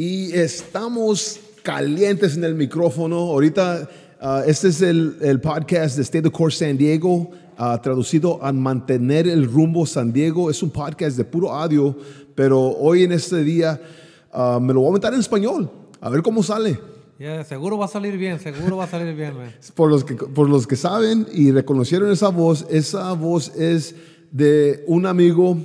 Y estamos calientes en el micrófono. Ahorita, ah, este es el, el podcast de State of Course San Diego, ah, traducido a Mantener el Rumbo San Diego. Es un podcast de puro audio, pero hoy en este día ah, me lo voy a meter en español. A ver cómo sale. Yeah, seguro va a salir bien, seguro va a salir bien, man. Por los, que, por los que saben y reconocieron esa voz, esa voz es de un amigo,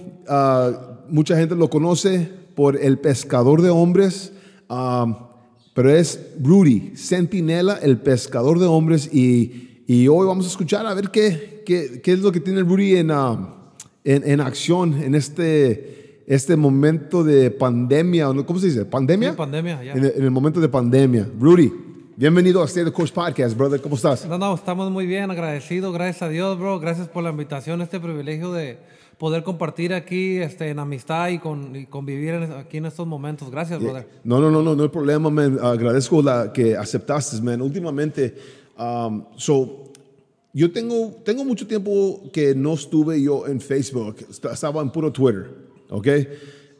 mucha gente lo conoce por el pescador de hombres, ah, pero es Rudy, Centinela, el pescador de hombres, y, y hoy vamos a escuchar a ver qué, qué, qué es lo que tiene Rudy en, ah, en, en acción en este, este momento de pandemia. ¿cómo se dice? ¿Pandemia? Sí, pandemia. En, el, en el momento de pandemia. Rudy, bienvenido a State of Course Podcast, brother, ¿cómo estás? No, no, estamos muy bien, agradecidos, gracias a Dios, bro. Gracias por la invitación, este privilegio de poder compartir aquí este, en amistad y, con, y convivir en- aquí en estos momentos. Gracias, brother. No, no, no, no, no hay problema, man. Agradezco la que aceptaste, man. Últimamente, um, so, yo tengo, tengo mucho tiempo que no estuve yo en Facebook, Est- estaba en puro Twitter, ¿ok?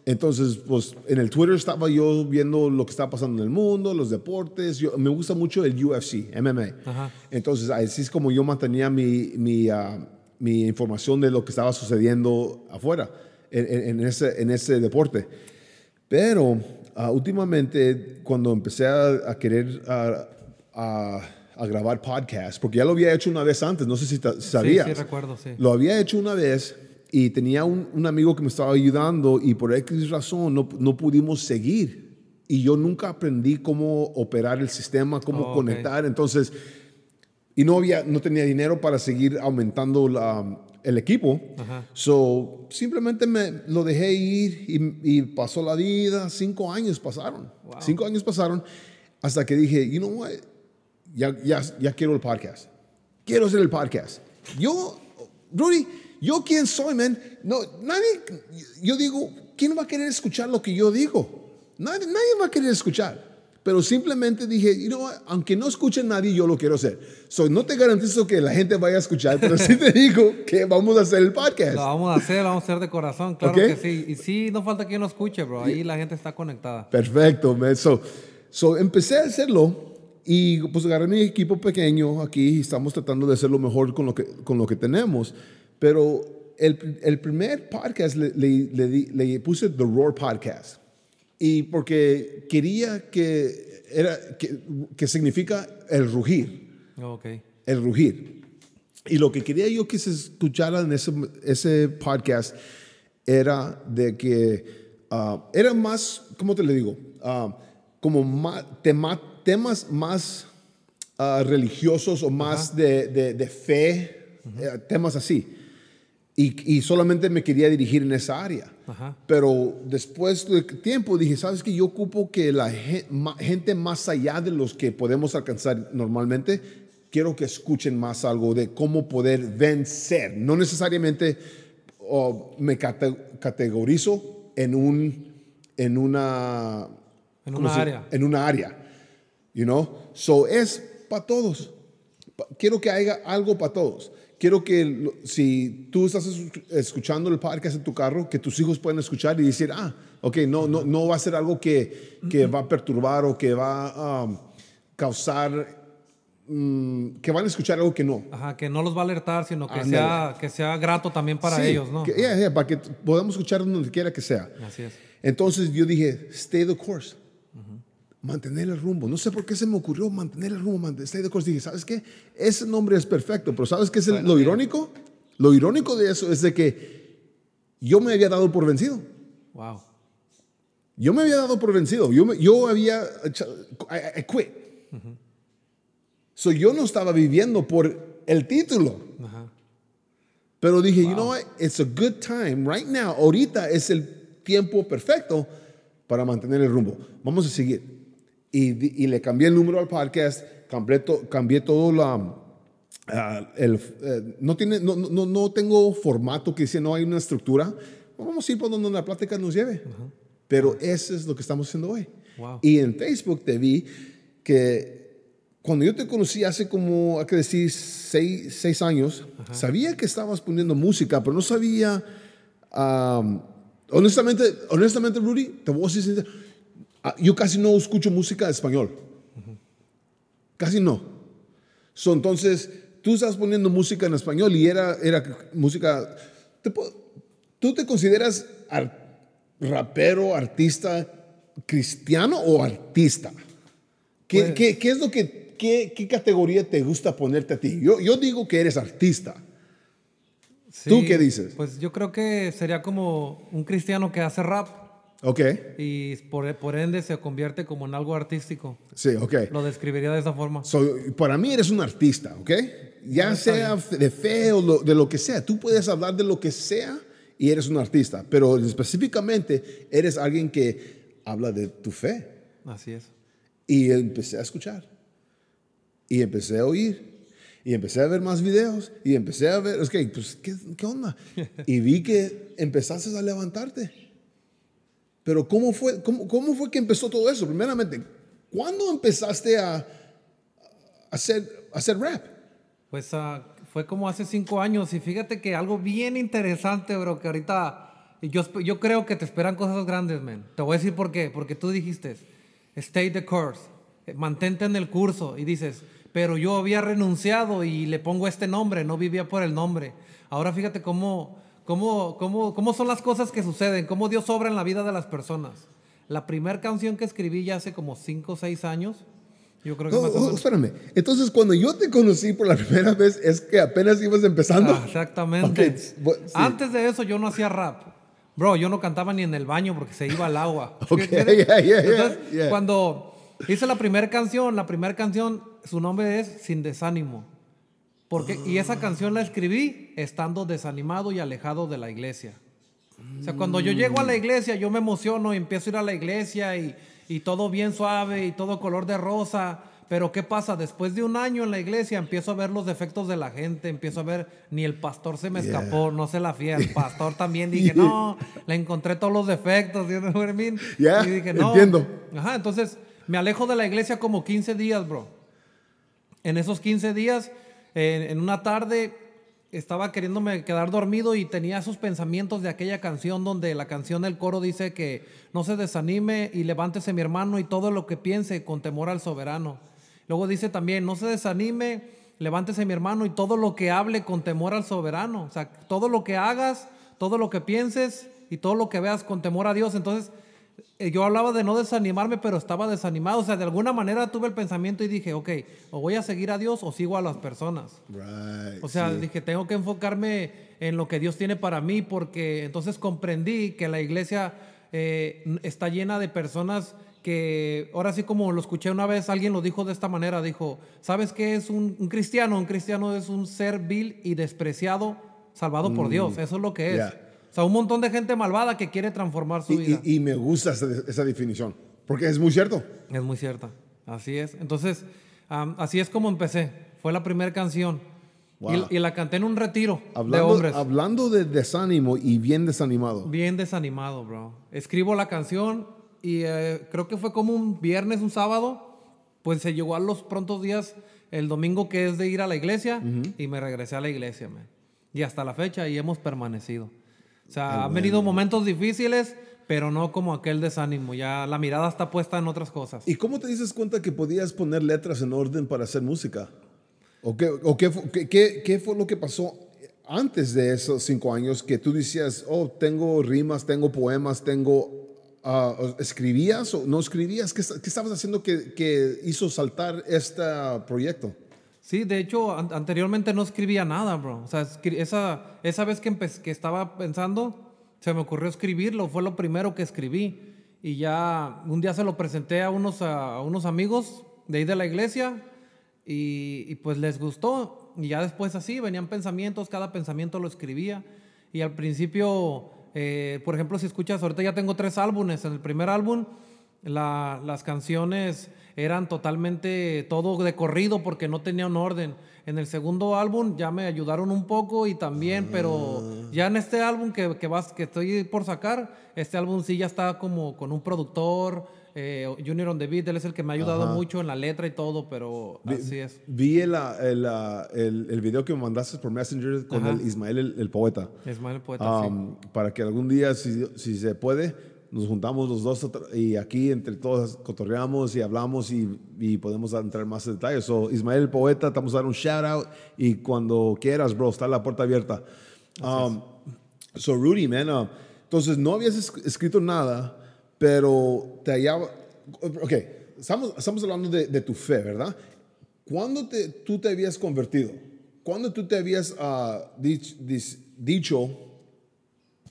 Entonces, pues en el Twitter estaba yo viendo lo que está pasando en el mundo, los deportes. Yo, me gusta mucho el UFC, MMA. Ajá. Entonces, así es como yo mantenía mi, mi, ah, mi información de lo que estaba sucediendo afuera, en, en- ese, en ese deporte. Pero ah, últimamente, cuando empecé a, a querer ah, a, a grabar podcast, porque ya lo había hecho una vez antes, no sé si sabías. sí, recuerdo, sí. Lo había hecho una vez y tenía un, un amigo que me estaba ayudando y por X razón no, no pudimos seguir. Y yo nunca aprendí cómo operar el sistema, cómo Oh, conectar. Entonces, y no, había, no tenía dinero para seguir aumentando la- el equipo. Ajá. So, simplemente me lo dejé ir y, y pasó la vida. Cinco años pasaron. Wow. Cinco años pasaron hasta que dije, you know what, ya, ya, ya quiero el podcast. Quiero hacer el podcast. Yo, Rudy, yo quién soy, man. No, nadie, yo digo, ¿quién va a querer escuchar lo que yo digo? Nadie, nadie va a querer escuchar. Pero simplemente dije, you know aunque no escuche nadie, yo lo quiero hacer. So, no te garantizo que la gente vaya a escuchar, pero sí te digo que vamos a hacer el podcast. Lo vamos a hacer, lo vamos a hacer de corazón, claro Ok. que sí. Y sí, no falta quien lo escuche, bro. Ahí la gente está conectada. Perfecto, man. So, so empecé a hacerlo y pues agarré mi equipo pequeño aquí y estamos tratando de hacerlo mejor con lo que, con lo que tenemos. Pero el, el primer podcast le, le, le le puse The Roar Podcast. Y porque quería que, era, que, que significa el rugir Ok. el rugir. Y lo que quería yo que se escuchara en ese, ese podcast era de que ah, era más, ¿cómo te le digo? Ah, como más, tema- temas más ah, religiosos o más de, de- de fe, eh, temas así. Y, y solamente me quería dirigir en esa área. Ajá. Pero después de tiempo dije, ¿sabes qué? Yo ocupo que la gente más allá de los que podemos alcanzar normalmente, quiero que escuchen más algo de cómo poder vencer. No necesariamente oh, me cate- categorizo en, un, en una... En ¿cómo una área. En una área. You know? So es para todos. Quiero que haya algo para todos. Quiero que si tú estás es- escuchando el podcast en tu carro, que tus hijos puedan escuchar y decir, ah, ok, no, no, no va a ser algo que, que va a perturbar o que va a um, causar, mm, que van a escuchar algo que no. Ajá, que no los va a alertar, sino que, sea, que sea grato también para Sí, ellos, ¿no? que- yeah, yeah, para que podamos escuchar donde quiera que sea. Así es. Entonces yo dije, stay the course. Mantener el rumbo. No sé por qué se me ocurrió mantener el rumbo, man- stay the course. Dije, ¿sabes qué? Ese nombre es perfecto, pero ¿sabes qué es el- lo irónico? Lo irónico de eso es de que yo me había dado por vencido. Wow. Yo me había dado por vencido. Yo, me- yo había, I, I quit. So yo no estaba viviendo por el título. Pero dije, you know what? It's a good time right now. Ahorita es el tiempo perfecto para mantener el rumbo. Vamos a seguir. Y, y le cambié el número al podcast, cambié, to- cambié todo la... ah, el, eh, no, tiene, no, no, no tengo formato que dice, no hay una estructura. Vamos a ir por donde la plática nos lleve. Pero eso es lo que estamos haciendo hoy. Wow. Y en Facebook te vi que cuando yo te conocí hace como, hay que decir, seis, seis años, sabía que estabas poniendo música, pero no sabía, um, honestamente, honestamente, Rudy, te voy a decir yo casi no escucho música en español. Casi no. So, entonces, tú estás poniendo música en español y era, era música... ¿te puedo- ¿Tú te consideras ar- rapero, artista, cristiano o artista? ¿Qué, Pues- qué- qué es lo que, qué, qué categoría te gusta ponerte a ti? Yo, yo digo que eres artista. ¿Tú qué dices? Pues yo creo que sería como un cristiano que hace rap Ok, y por, por ende se convierte como en algo artístico. sí, ok. Lo describiría de esa forma. So, para mí eres un artista, ¿ok? Ya sea de fe o lo- de lo que sea. Tú puedes hablar de lo que sea y eres un artista, pero específicamente eres alguien que habla de tu fe. Así es. Y empecé a escuchar. Y empecé a oír. Y empecé a ver más videos. Y empecé a ver, es que, pues, ¿qué, qué onda? Y vi que empezaste a levantarte. Pero ¿cómo fue, cómo, cómo fue que empezó todo eso? Primeramente, ¿cuándo empezaste a, a hacer, a hacer rap? Pues ah, fue como hace cinco años y fíjate que algo bien interesante, bro, que ahorita yo, yo creo que te esperan cosas grandes, man. Te voy a decir por qué. Porque tú dijiste, stay the course, eh, mantente en el curso y dices, pero yo había renunciado y le pongo este nombre, no vivía por el nombre. Ahora fíjate cómo, cómo, cómo, cómo son las cosas que suceden, cómo Dios obra en la vida de las personas. La primera canción que escribí ya hace como cinco o seis años, yo creo que Oh, más oh, espérame. Entonces, cuando yo te conocí por la primera vez, es que apenas ibas empezando. Ah, exactamente. Ok, bu- sí. Antes de eso yo no hacía rap. Bro, yo no cantaba ni en el baño porque se iba al agua. Ok, ¿Entiendes? yeah, yeah, yeah, Entonces, cuando hice la primera canción, la primera canción, su nombre es Sin Desánimo. Porque, Y esa canción la escribí estando desanimado y alejado de la iglesia. O sea, cuando yo llego a la iglesia, yo me emociono y empiezo a ir a la iglesia y, y todo bien suave y todo color de rosa. Pero ¿qué pasa? Después de un año en la iglesia empiezo a ver los defectos de la gente, empiezo a ver, ni el pastor se me Yeah. escapó, no se la fía, el pastor también dije, no, le encontré todos los defectos, mean? Yeah, y dije, no. entiendo. Ajá, entonces me alejo de la iglesia como 15 días, bro. En esos 15 días, en una tarde, estaba queriéndome quedar dormido y tenía esos pensamientos de aquella canción donde la canción del coro dice que no se desanime y levántese mi hermano y todo lo que piense con temor al soberano. Luego dice también, no se desanime, levántese mi hermano y todo lo que hable con temor al soberano. O sea, todo lo que hagas, todo lo que pienses y todo lo que veas con temor a Dios. Entonces, yo hablaba de no desanimarme, pero estaba desanimado. O sea, de alguna manera tuve el pensamiento y dije, ok, o voy a seguir a Dios o sigo a las personas. Right, O sea, sí. dije, tengo que enfocarme en lo que Dios tiene para mí, porque entonces comprendí que la iglesia eh, está llena de personas que, ahora sí como lo escuché una vez, alguien lo dijo de esta manera, dijo, ¿sabes qué es un, un cristiano? Un cristiano es un ser vil y despreciado, salvado por Dios, eso es lo que es. Mm. yeah. O sea, un montón de gente malvada que quiere transformar su Y, vida. y- y me gusta esa, esa definición, porque es muy cierto. Es muy cierta, así es. Entonces, am, así es como empecé. Fue la primera canción. Y- Wow. Y, la canté en un retiro de Hablando, hombres. hablando de desánimo y bien desanimado. Bien desanimado, bro. Escribo la canción y eh, creo que fue como un viernes, un sábado. Pues se llegó a los prontos días, el domingo que es de ir a la iglesia, y me regresé a la iglesia, man. Y hasta la fecha, y hemos permanecido. O sea, han venido momentos difíciles, pero no como aquel desánimo. Ya la mirada está puesta en otras cosas. ¿Y cómo te dices cuenta que podías poner letras en orden para hacer música? ¿O qué, o qué, qué- qué- fue lo que pasó antes de esos cinco años que tú decías, oh, tengo rimas, tengo poemas, tengo... ah, ¿Escribías o no escribías? ¿Qué, qué estabas haciendo que, que hizo saltar este proyecto? Sí, de hecho, an- anteriormente no escribía nada, bro. O sea, esa, esa vez que, que estaba pensando, se me ocurrió escribirlo. Fue lo primero que escribí. Y ya un día se lo presenté a unos, a, unos amigos de ahí de la iglesia y, y pues les gustó. Y ya después así, venían pensamientos, cada pensamiento lo escribía. Y al principio, eh, por ejemplo, si escuchas, ahorita ya tengo tres álbumes. En el primer álbum la- las canciones eran totalmente todo de corrido porque no tenía un orden. En el segundo álbum ya me ayudaron un poco y también, pero ya en este álbum que, que, vas, que estoy por sacar, este álbum sí ya está como con un productor, eh, Junior on the Beat, él es el que me ha ayudado mucho en la letra y todo, pero así es. Vi el, ah, el, ah, el- el video que me mandaste por Messenger con Ajá. el Ismael, el, el poeta. Ismael Poeta, sí. Um, Para que algún día, si, si se puede, nos juntamos los dos y aquí entre todos cotorreamos y hablamos y, y podemos entrar más en detalles. So, Ismael, el poeta, te vamos a dar un shout out y cuando quieras, bro, está la puerta abierta. Um, so, Rudy, man, uh, entonces no habías es- escrito nada, pero te hallaba. Ok, estamos, estamos hablando de, de tu fe, ¿verdad? ¿Cuándo te, tú te habías convertido? ¿Cuándo tú te habías dich- dis- dicho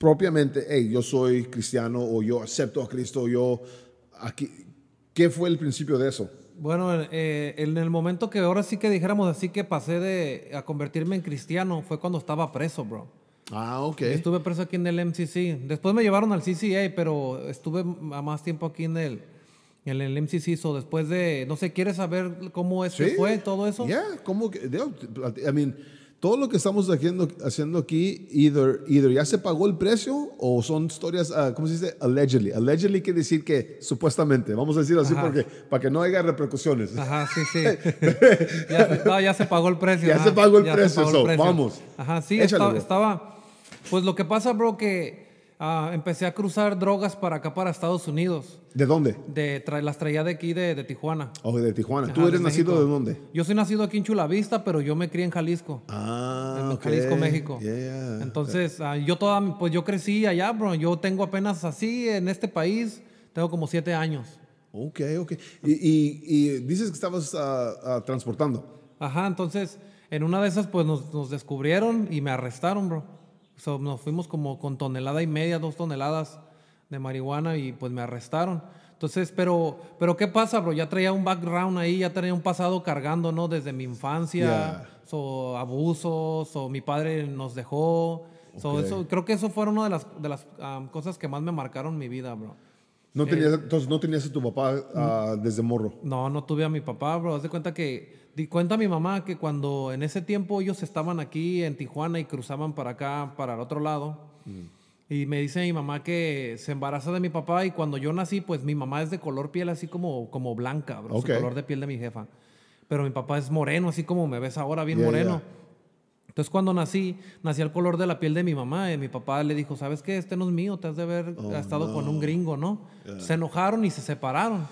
propiamente, hey, yo soy cristiano o yo acepto a Cristo, yo aquí, ¿qué fue el principio de eso? Bueno, eh, en el momento que ahora sí que dijéramos así que pasé de a convertirme en cristiano fue cuando estaba preso, bro. Ah, ok. Estuve preso aquí en el MCC. Después me llevaron al CCA, pero estuve a más tiempo aquí en el, en el MCC. So después de, no sé, ¿quieres saber cómo es que Sí. fue todo eso? Ya, ¿cómo que? I mean, todo lo que estamos haciendo, haciendo aquí, either, either ya se pagó el precio o son historias, ah, ¿cómo se dice? Allegedly. Allegedly quiere decir que supuestamente, vamos a decir así Ajá. porque, para que no haya repercusiones. Ajá, sí, sí. ya, se- no, ya se pagó el precio. Ya ajá, se pagó el ya se precio, pagó el so, vamos. Ajá, sí, estaba, estaba- Pues lo que pasa, bro, que ah, empecé a cruzar drogas para acá, para Estados Unidos. ¿De dónde? De, tra- las traía de aquí, de, de Tijuana. O de Tijuana. Ajá, ¿Tú eres de nacido de dónde? Yo soy nacido aquí en Chulavista, pero yo me crié en Jalisco. Ah, en. Jalisco, México. Yeah, yeah. Entonces, ah, yo toda, pues yo crecí allá, bro. Yo tengo apenas así en este país, tengo como siete años. Ok, ok. Y, y- y dices que estabas ah, transportando. Ajá, entonces, en una de esas, pues nos, nos descubrieron y me arrestaron, bro. So, nos fuimos como con tonelada y media, dos toneladas de marihuana y pues me arrestaron. Entonces, pero, pero ¿qué pasa, bro? Ya traía un background ahí, ya traía un pasado cargando, ¿no? Desde mi infancia, Yeah. so, abusos, o mi padre nos dejó. So, Ok. eso, creo que eso fue una de las, de las ah, cosas que más me marcaron mi vida, bro. No Eh, tenías, entonces no tenías a tu papá ah, desde morro. No, no tuve a mi papá, bro. Haz de cuenta que, di cuenta mi mamá que cuando en ese tiempo ellos estaban aquí en Tijuana y cruzaban para acá, para el otro lado, y me dice mi mamá que se embaraza de mi papá y cuando yo nací, pues mi mamá es de color piel así como, como blanca, bro. Ok. El color de piel de mi jefa. Pero mi papá es moreno, así como me ves ahora, bien Yeah, moreno. yeah. Entonces cuando nací, nací al color de la piel de mi mamá y mi papá le dijo, ¿sabes qué? Este no es mío, te has de haber Oh, estado con un gringo, ¿no? Se enojaron y se separaron.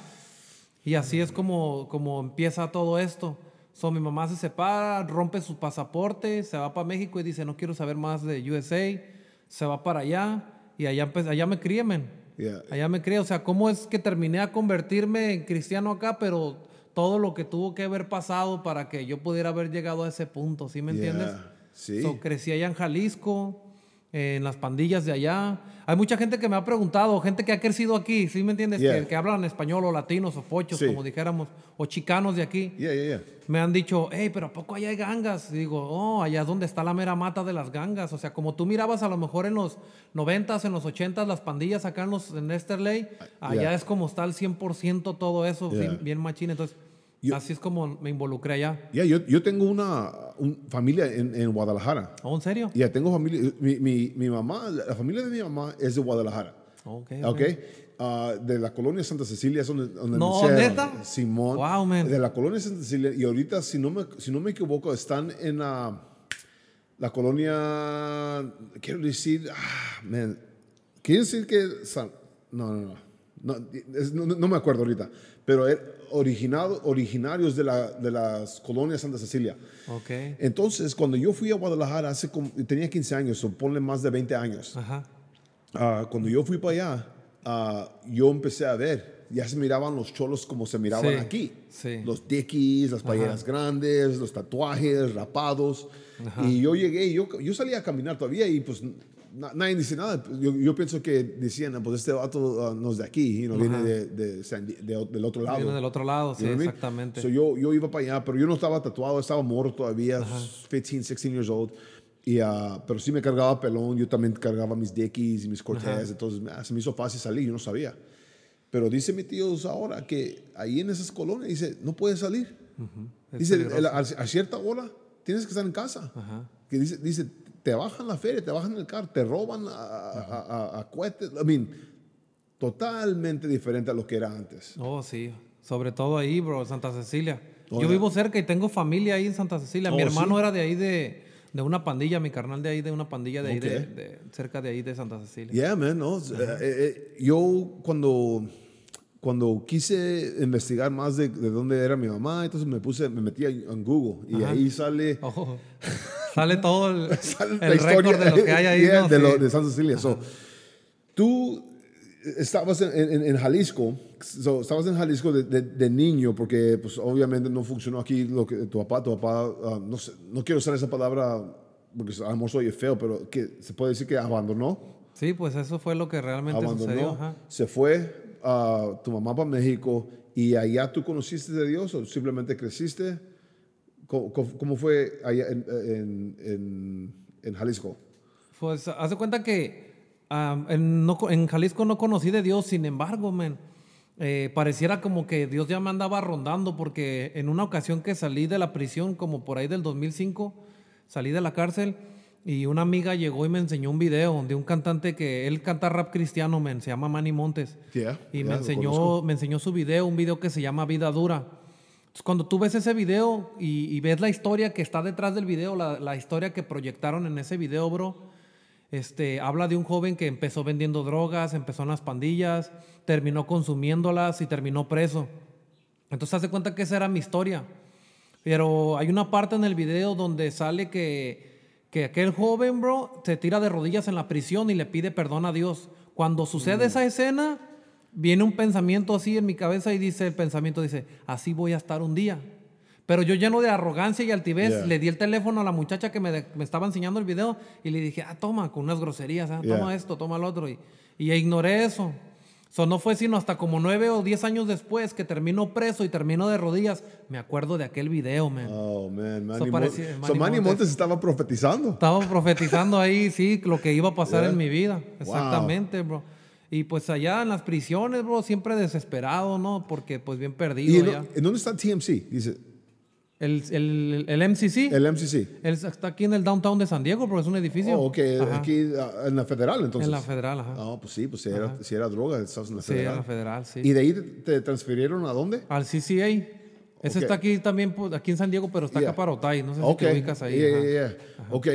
Y así es como, como empieza todo esto. So, mi mamá se separa, rompe su pasaporte, se va para México y dice, no quiero saber más de USA. Se va para allá y allá, allá me crié, men. Yeah. Allá me crié. O sea, ¿cómo es que terminé a convertirme en cristiano acá? Pero todo lo que tuvo que haber pasado para que yo pudiera haber llegado a ese punto, ¿sí me entiendes? Sí. So, crecí allá en Jalisco, en las pandillas de allá. Hay mucha gente que me ha preguntado, gente que ha crecido aquí, ¿sí me entiendes? Yeah. Que, que hablan español o latinos o pochos, Sí. como dijéramos, o chicanos de aquí. Yeah, yeah, yeah. Me han dicho, hey, pero ¿a poco allá hay gangas? Y digo, oh, allá es donde está la mera mata de las gangas. O sea, como tú mirabas a lo mejor en los 90s, en los 80s, las pandillas acá en, los, en Esterley, allá Yeah. es como está el 100% todo eso, bien machín. Entonces, Yo- así es como me involucré allá. Yeah, yo, yo tengo una un- familia en, en Guadalajara. ¿Oh, en serio? Ya tengo familia. Mi, mi, mi mamá, la familia de mi mamá es de Guadalajara. Ok, ¿Ok? Ah, de la colonia Santa Cecilia es donde, donde No. Simón. Wow, man. De la colonia Santa Cecilia. Y ahorita, si no me, si no me equivoco, están en la, la colonia. Quiero decir. Ah, man. Quiero decir que. No, no, no. No, no, no me acuerdo ahorita. Pero er- originado, originarios de, la, de las colonias Santa Cecilia. Ok. Entonces, cuando yo fui a Guadalajara, hace como, tenía 15 años, o ponle más de 20 años. Ajá. Ah, cuando yo fui para allá, ah, yo empecé a ver, ya se miraban los cholos como se miraban Sí, aquí. sí. Los dickies, las playeras grandes, los tatuajes, rapados. Y yo llegué, yo, yo salía a caminar todavía y pues na- nadie dice nada. Yo, yo pienso que decían, "Ah, pues este vato ah, no es de aquí, no viene de, de de- del otro lado. Viene del otro lado, sí, You know exactamente. So, yo, yo iba para allá, pero yo no estaba tatuado, estaba morro todavía, 15, 16 years old. Y, ah, pero sí me cargaba pelón, yo también cargaba mis Dickies y mis Cortez, entonces ah, se me hizo fácil salir, yo no sabía. Pero dice mi tío ahora que ahí en esas colonias, dice, no puedes salir. Es Dice, peligroso. el- a, a cierta hora tienes que estar en casa. Ajá. Que dice, dice, te bajan la feria, te bajan el carro, te roban a, a, a- a cohetes. I mean, totalmente diferente a lo que era antes. Oh, sí. Sobre todo ahí, bro, Santa Cecilia. Yo vivo cerca y tengo familia ahí en Santa Cecilia. Mi Oh, hermano ¿sí? era de ahí de, de una pandilla, mi carnal de ahí, de una pandilla de ahí, de- cerca de ahí de Santa Cecilia. Yeah, man, no. eh, eh, yo cuando, cuando quise investigar más de, de dónde era mi mamá, entonces me puse, me metí en Google y Ajá. ahí sale, Oh, sale todo el, sale el récord de lo que hay ahí. yeah, ¿no? de, lo- de Santa Cecilia. So, tú estabas en, en- en Jalisco, so, estabas en Jalisco de, de- de niño, porque pues obviamente no funcionó aquí lo que tu papá, tu papá, ah, no, sé, no quiero usar esa palabra porque a lo mejor soy feo, pero que se puede decir que abandonó. Sí, pues eso fue lo que realmente sucedió. ajá. se fue a tu mamá para México y allá tú conociste de Dios o simplemente creciste. ¿Cómo, cómo- fue allá en, en- en- en Jalisco? Pues hace cuenta que ah, en, no en Jalisco no conocí de Dios, sin embargo, men, eh, pareciera como que Dios ya me andaba rondando porque en una ocasión que salí de la prisión, como por ahí del 2005, salí de la cárcel y una amiga llegó y me enseñó un video de un cantante que él canta rap cristiano, men, se llama Manny Montes. Yeah, Y yeah, me, enseñó, me enseñó su video, un video que se llama Vida Dura. Entonces, cuando tú ves ese video y, y ves la historia que está detrás del video, la, la historia que proyectaron en ese video, bro, este, habla de un joven que empezó vendiendo drogas, empezó en las pandillas, terminó consumiéndolas y terminó preso. Entonces, hace cuenta que esa era mi historia. Pero hay una parte en el video donde sale que, que aquel joven, bro, se tira de rodillas en la prisión y le pide perdón a Dios. Cuando sucede esa escena, viene un pensamiento así en mi cabeza y dice, el pensamiento dice, así voy a estar un día. Pero yo lleno de arrogancia y altivez, Yeah. le di el teléfono a la muchacha que me, de- me estaba enseñando el video y le dije, ah, toma, con unas groserías, ah, toma Yeah. esto, toma lo otro. Y, y ignoré eso. So, no fue sino hasta como nueve o diez años después que terminó preso y terminó de rodillas. Me acuerdo de aquel video, man. Oh, man. Manny, So parecía- so Manny Manny Montes. Montes estaba profetizando. Estaba profetizando ahí, sí, lo que iba a pasar Yeah. en mi vida. Exactamente, bro. Y pues allá en las prisiones, bro, siempre desesperado, ¿no? Porque pues bien ¿Y perdido en, ya. en dónde está TMC? Dice, El, el, el MCC, el MCC. él está aquí en el downtown de San Diego, bro, es un edificio. Oh, ok, Ajá. aquí ah, en la federal entonces. En la federal, ajá. Ah, pues sí, pues si era, si era droga, estabas en la sí, en federal. la federal, sí. ¿Y de ahí te, transfirieron a dónde? Al CCA. Ese Ok. está aquí también, pues, aquí en San Diego, pero está Yeah. acá para Otay. No sé si Ok. te ubicas ahí. Yeah, yeah, yeah. Ok.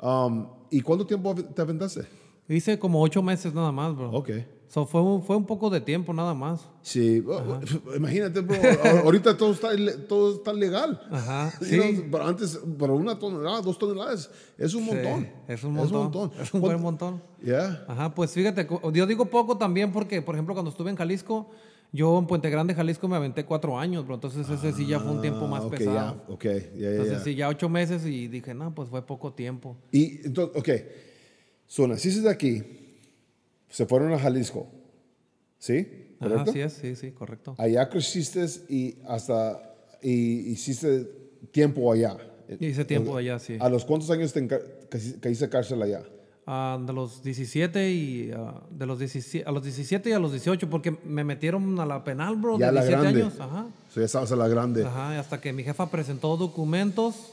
Um, ¿Y cuánto tiempo te aventaste? Hice como ocho meses nada más, bro. Ok. So, fue, un, fue un poco de tiempo nada más. Sí, oh, imagínate, bro, ahorita todo está, todo está legal. Ajá, sí. know, pero antes, para una tonelada, dos toneladas, es un montón. es un montón. Es un buen montón. Yeah. Ajá, pues fíjate, yo digo poco también porque, por ejemplo, cuando estuve en Jalisco, yo en Puente Grande, Jalisco, me aventé cuatro años, bro. Entonces ese sí ya fue un tiempo más Ah, ok, pesado. ya, ok, ya, ya, Entonces ya. sí, ya ocho meses y dije, no, pues fue poco tiempo. Y entonces, ok, so naciste de aquí, se fueron a Jalisco, ¿sí? Ajá, ¿Correcto? así es, sí, sí, correcto. Allá creciste y hasta, y hiciste tiempo allá. Hice tiempo allá, sí. ¿A los cuántos años te caíste cárcel allá? Ah, de los 17 y ah, de los 17, a los 17 y a los 18 porque me metieron a la penal, bro, Ya de la 17 grande. años, ajá. So ya estabas a la grande. Ajá, hasta que mi jefa presentó documentos,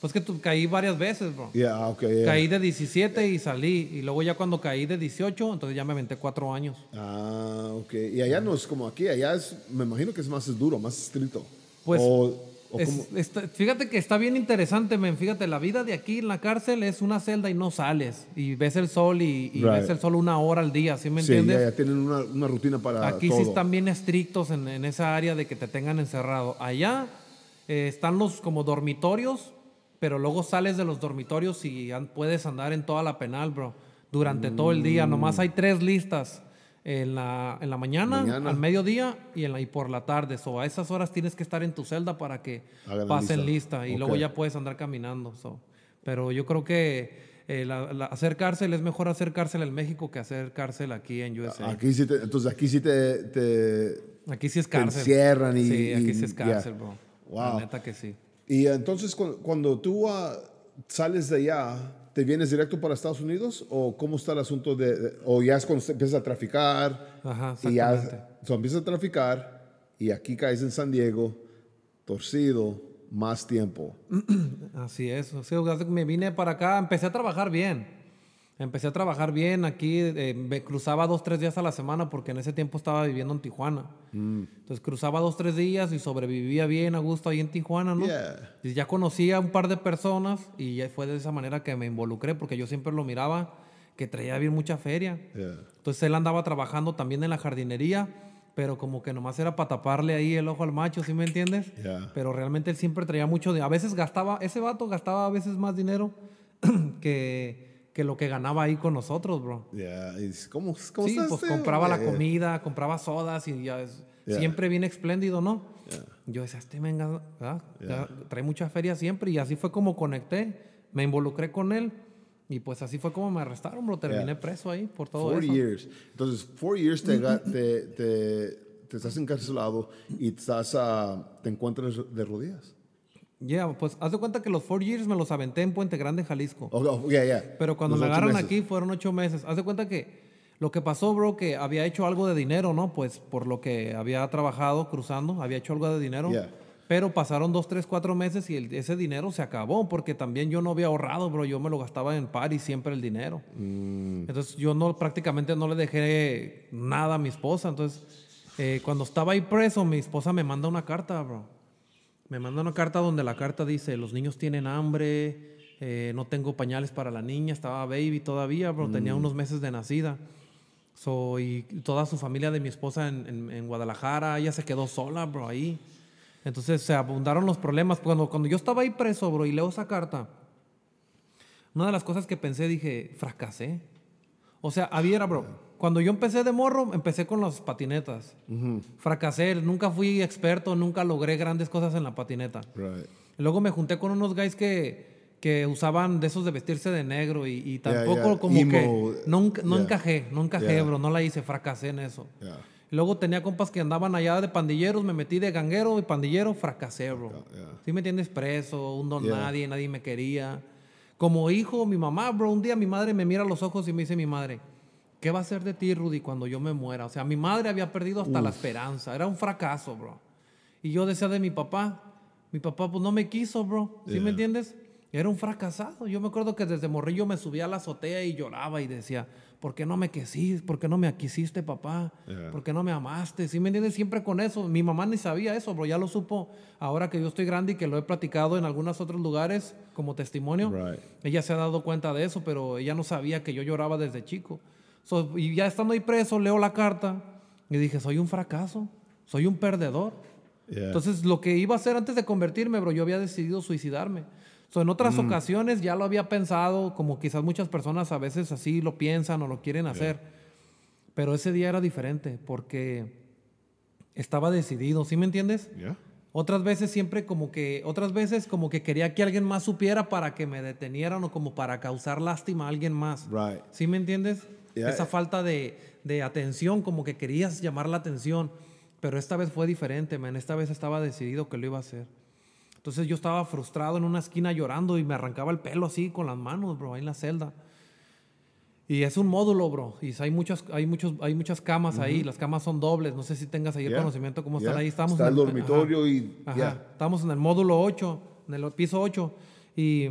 pues que tu- caí varias veces, bro. Ya, ok, ya. Caí de 17 y salí. Y luego ya cuando caí de 18, entonces ya me aventé cuatro años. Ah, ok. Y allá no es como aquí, allá es, me imagino que es más duro, más estricto. Pues, o, o Es- como- está- fíjate que está bien interesante, men. Fíjate, la vida de aquí en la cárcel es una celda y no sales. Y ves el sol y, y Right. ves el sol una hora al día, ¿sí me sí, entiendes? ya, ya tienen una, una rutina para Aquí todo. sí están bien estrictos en, en esa área de que te tengan encerrado. Allá eh, están los como dormitorios, pero luego sales de los dormitorios y puedes andar en toda la penal, bro, durante todo el día. Nomás hay tres listas. En la, en la mañana, Mañana. al mediodía y, en la, y por la tarde. So, a esas horas tienes que estar en tu celda para que Hagan pasen lista. lista. Y luego ya puedes andar caminando. so. Pero yo creo que eh, la- la- hacer cárcel es mejor hacer cárcel en México que hacer cárcel aquí en USA. Aquí sí te, entonces aquí sí te, te- Aquí sí es Te cárcel. encierran y- Sí, aquí sí es cárcel, bro. Wow. La neta que sí. Y entonces cu- cuando, tú ah, sales de allá, ¿te vienes directo para Estados Unidos? ¿O cómo está el asunto de, de- o ya es cuando empiezas a traficar? Ajá, y ya so, empiezas a traficar y aquí caes en San Diego, torcido, más tiempo. Así es. O sea, me vine para acá, empecé a trabajar bien. Empecé a trabajar bien aquí, eh, me cruzaba dos, tres días a la semana porque en ese tiempo estaba viviendo en Tijuana. Mm. Entonces cruzaba dos, tres días y sobrevivía bien a gusto ahí en Tijuana, ¿no? Yeah. Y ya conocía a un par de personas y ya fue de esa manera que me involucré porque yo siempre lo miraba que traía bien mucha feria. Yeah. Entonces él andaba trabajando también en la jardinería, pero como que nomás era para taparle ahí el ojo al macho, ¿sí me entiendes? Yeah. Pero realmente él siempre traía mucho de... A veces gastaba, ese vato gastaba a veces más dinero que, que lo que ganaba ahí con nosotros, bro. Yeah. Y dices, ¿Cómo, cómo Sí, está pues este? compraba la Yeah, yeah. comida, compraba sodas y ya es- Yeah. siempre bien espléndido, ¿no? Yeah. Yo decía, este venga. Yeah. trae mucha feria siempre y así fue como conecté, me involucré con él y pues así fue como me arrestaron, bro. Terminé Yeah. preso ahí por todo Four eso. years. Entonces, four years te, te, te, te estás encarcelado y estás, ah, te encuentras de rodillas. Ya, pues haz de cuenta que los four years me los aventé en Puente Grande, Jalisco. Oh, oh, yeah, yeah. Pero cuando Los me agarran meses. aquí fueron ocho meses. Haz de cuenta que lo que pasó, bro, que había hecho algo de dinero, ¿no? Pues por lo que había trabajado cruzando, había hecho algo de dinero. Yeah. Pero pasaron dos, tres, cuatro meses y el- ese dinero se acabó porque también yo no había ahorrado, bro. Yo me lo gastaba en París siempre el dinero. Mm, Entonces yo no prácticamente no le dejé nada a mi esposa. Entonces eh, cuando estaba ahí preso, mi esposa me manda una carta, bro. Me manda una carta donde la carta dice, los niños tienen hambre, eh, no tengo pañales para la niña, estaba baby todavía, bro, tenía unos meses de nacida. So, y toda su familia de mi esposa en, en- en Guadalajara, ella se quedó sola, bro, ahí. Entonces se abundaron los problemas. Cuando, cuando yo estaba ahí preso, bro, y leo esa carta, una de las cosas que pensé, dije, fracasé. O sea, había, bro, cuando yo empecé de morro, empecé con las patinetas. Fracasé, nunca fui experto, nunca logré grandes cosas en la patineta. right. Luego me junté con unos guys que, que usaban de esos de vestirse de negro y, y Yeah, tampoco yeah. como Emo, que no, no yeah. encajé, no encajé, Yeah. bro, no la hice, fracasé en eso. Yeah. Luego tenía compas que andaban allá de pandilleros, me metí de ganguero y pandillero, fracasé, bro. Yeah, yeah. ¿Sí me entiendes? Preso, un don Yeah. nadie, nadie me quería. Como hijo, mi mamá, bro, un día mi madre me mira a los ojos y me dice mi madre, ¿qué va a ser de ti, Rudy, cuando yo me muera? O sea, mi madre había perdido hasta la esperanza, era un fracaso, bro. Y yo decía de mi papá, mi papá pues no me quiso, bro. ¿Sí Yeah. me entiendes? Era un fracasado. Yo me acuerdo que desde morrillo me subía a la azotea y lloraba y decía, ¿por qué no me quisiste? ¿Por qué no me quisiste, papá? Yeah. ¿Por qué no me amaste? ¿Sí me entiendes? Siempre con eso. Mi mamá ni sabía eso, bro. Ya lo supo ahora que yo estoy grande y que lo he platicado en algunos otros lugares como testimonio. Right. Ella se ha dado cuenta de eso, pero ella no sabía que yo lloraba desde chico. So, y ya estando ahí preso, leo la carta y dije, soy un fracaso, soy un perdedor. Yeah. Entonces, lo que iba a hacer antes de convertirme, bro, yo había decidido suicidarme. So, en otras ocasiones ya lo había pensado, como quizás muchas personas a veces así lo piensan o lo quieren hacer. Pero ese día era diferente porque estaba decidido, ¿sí me entiendes? Yeah. Otras veces siempre como que, otras veces como que quería que alguien más supiera para que me detenieran o como para causar lástima a alguien más. Right. ¿Sí me entiendes? Yeah. Esa falta de, de atención, como que querías llamar la atención. Pero esta vez fue diferente, man. Esta vez estaba decidido que lo iba a hacer. Entonces yo estaba frustrado en una esquina llorando y me arrancaba el pelo así con las manos, bro, ahí en la celda. Y es un módulo, bro. Y hay muchas, hay muchos, hay muchas camas ahí. Las camas son dobles. No sé si tengas ahí el Yeah. conocimiento cómo Yeah. están ahí. Estamos Está en el dormitorio ajá. y- Ajá. yeah. Estamos en el módulo 8, en el piso 8. Y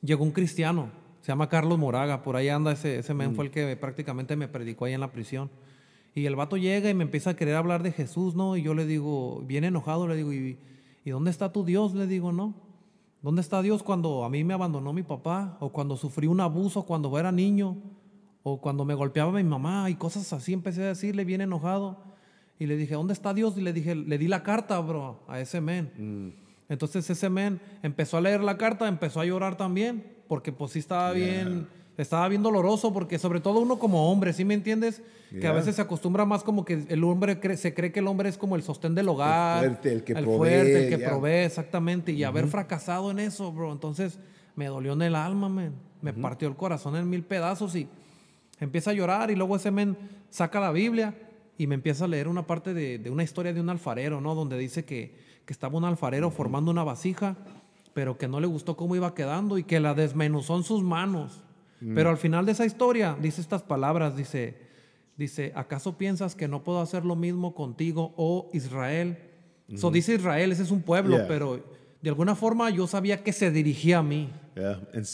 llegó un cristiano. Se llama Carlos Moraga. Por ahí anda ese, ese Mm. men. Fue el que prácticamente me predicó ahí en la prisión. Y el vato llega y me empieza a querer hablar de Jesús, ¿no? Y yo le digo, bien enojado, le digo, ¿y, ¿y dónde está tu Dios? Le digo, ¿no? ¿Dónde está Dios cuando a mí me abandonó mi papá? O cuando sufrí un abuso cuando era niño? O cuando me golpeaba mi mamá y cosas así. Empecé a decirle bien enojado. Y le dije, ¿dónde está Dios? Y le dije, le di la carta, bro, a ese men. Entonces ese men empezó a leer la carta, empezó a llorar también, porque pues sí estaba bien, estaba bien doloroso, porque sobre todo uno como hombre, ¿sí me entiendes? Que a veces se acostumbra más como que el hombre cree- se cree que el hombre es como el sostén del hogar. fuerte, el que el provee, fuerte, el que yeah. provee, exactamente. Y haber fracasado en eso, bro. Entonces me dolió en el alma, man. Me partió el corazón en mil pedazos y empieza a llorar y luego ese men saca la Biblia y me empieza a leer una parte de, de una historia de un alfarero, ¿no? Donde dice que, que estaba un alfarero formando una vasija, pero que no le gustó cómo iba quedando y que la desmenuzó en sus manos. Pero al final de esa historia dice estas palabras, dice, dice, ¿acaso piensas que no puedo hacer lo mismo contigo, oh Israel? So dice Israel, ese es un pueblo, Yeah. pero de alguna forma yo sabía que se dirigía a mí. Yeah. En-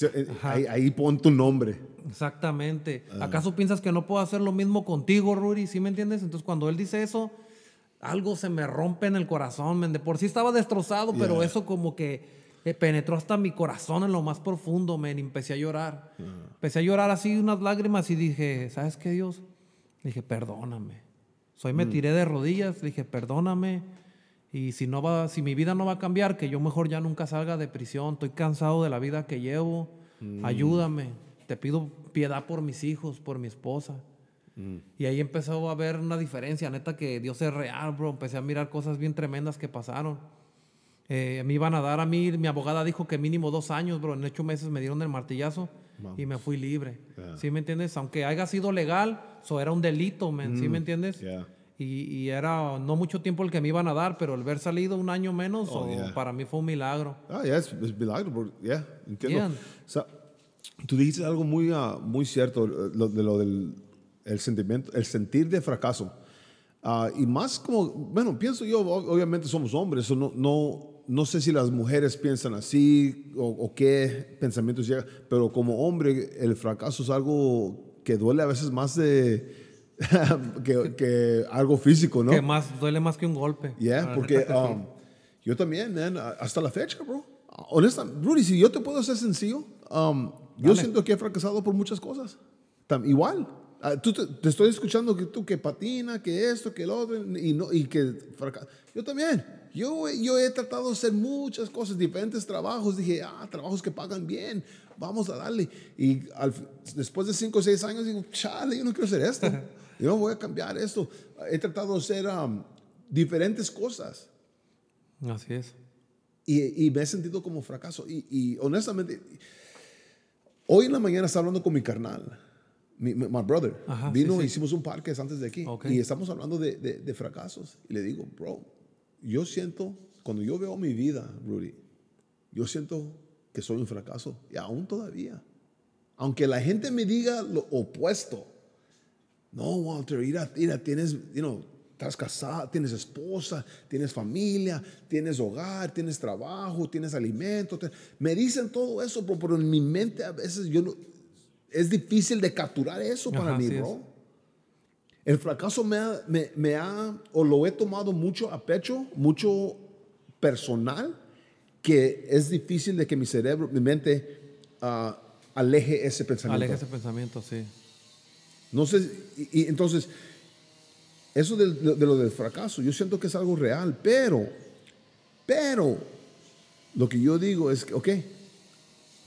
ahí, ahí pon tu nombre. Exactamente. Ah. ¿Acaso piensas que no puedo hacer lo mismo contigo, Rudy? ¿Sí me entiendes? Entonces, cuando él dice eso, algo se me rompe en el corazón, men. De por sí estaba destrozado, pero Yeah. eso como que eh, penetró hasta mi corazón en lo más profundo, men. y Empecé a llorar. Empecé a llorar así unas lágrimas y dije, ¿sabes qué, Dios? Dije, perdóname. Soy Mm. me tiré de rodillas, dije, perdóname. Y si no va, si mi vida no va a cambiar, que yo mejor ya nunca salga de prisión. Estoy cansado de la vida que llevo. Mm. Ayúdame. Te pido piedad por mis hijos, por mi esposa. Mm. Y ahí empezó a haber una diferencia, neta, que Dios es real, bro. Empecé a mirar cosas bien tremendas que pasaron. Eh, me iban a dar a mí, mi abogada dijo que mínimo dos años, bro. En ocho meses me dieron el martillazo y me fui libre. Yeah. ¿Sí me entiendes? Aunque haya sido legal, eso era un delito, man. ¿Sí me entiendes? Mm. Yeah. Y, y era no mucho tiempo el que me iban a dar, pero el ver salido un año menos, Oh, o yeah. para mí fue un milagro. Ah, ya, es, milagro, bro. Yeah, entiendo. O sea, tú dijiste algo muy, ah, muy cierto, eh, lo, de lo del el sentimiento, el sentir de fracaso. Ah, y más como, bueno, pienso yo, obviamente somos hombres, no, no, no sé si las mujeres piensan así o, o qué pensamientos llegan, pero como hombre, el fracaso es algo que duele a veces más de que, que algo físico, ¿no? Que más duele más que un golpe. Yeah, porque um, yo también, man, hasta la fecha, bro. Honestamente, Rudy, si yo te puedo hacer sencillo, um, yo siento que he fracasado por muchas cosas. Tam- igual. Ah, tú te, te estoy escuchando que tú que patina, que esto, que lo otro, y, no, y que fracasa. Yo también. Yo, yo he tratado de hacer muchas cosas, diferentes trabajos. Dije, ah, trabajos que pagan bien, vamos a darle. Y al después de cinco o seis años digo, chale, yo no quiero hacer esto. Yo no voy a cambiar esto. He tratado de hacer um, diferentes cosas. Así es. Y, y me he sentido como fracaso. Y, y honestamente, hoy en la mañana estaba hablando con mi carnal, mi, my brother. Ajá, Vino, sí, sí. hicimos un parque antes de aquí. Ok. Y estamos hablando de, de- de fracasos. Y le digo, bro, yo siento, cuando yo veo mi vida, Rudy, yo siento que soy un fracaso. Y aún todavía. Aunque la gente me diga lo opuesto. No, Walter, mira, mira, tienes, you know, estás casado, tienes esposa, tienes familia, tienes hogar, tienes trabajo, tienes alimento. te- me dicen todo eso, bro, pero en mi mente a veces yo no, es difícil de capturar eso para Ajá, mí, es. bro. El fracaso me ha, me, me ha, o lo he tomado mucho a pecho, mucho personal, que es difícil de que mi cerebro, mi mente, ah, aleje ese pensamiento. Aleja ese pensamiento, sí. No sé, y, y entonces, eso del- de, lo del fracaso, yo siento que es algo real, pero, pero, lo que yo digo es que, ok,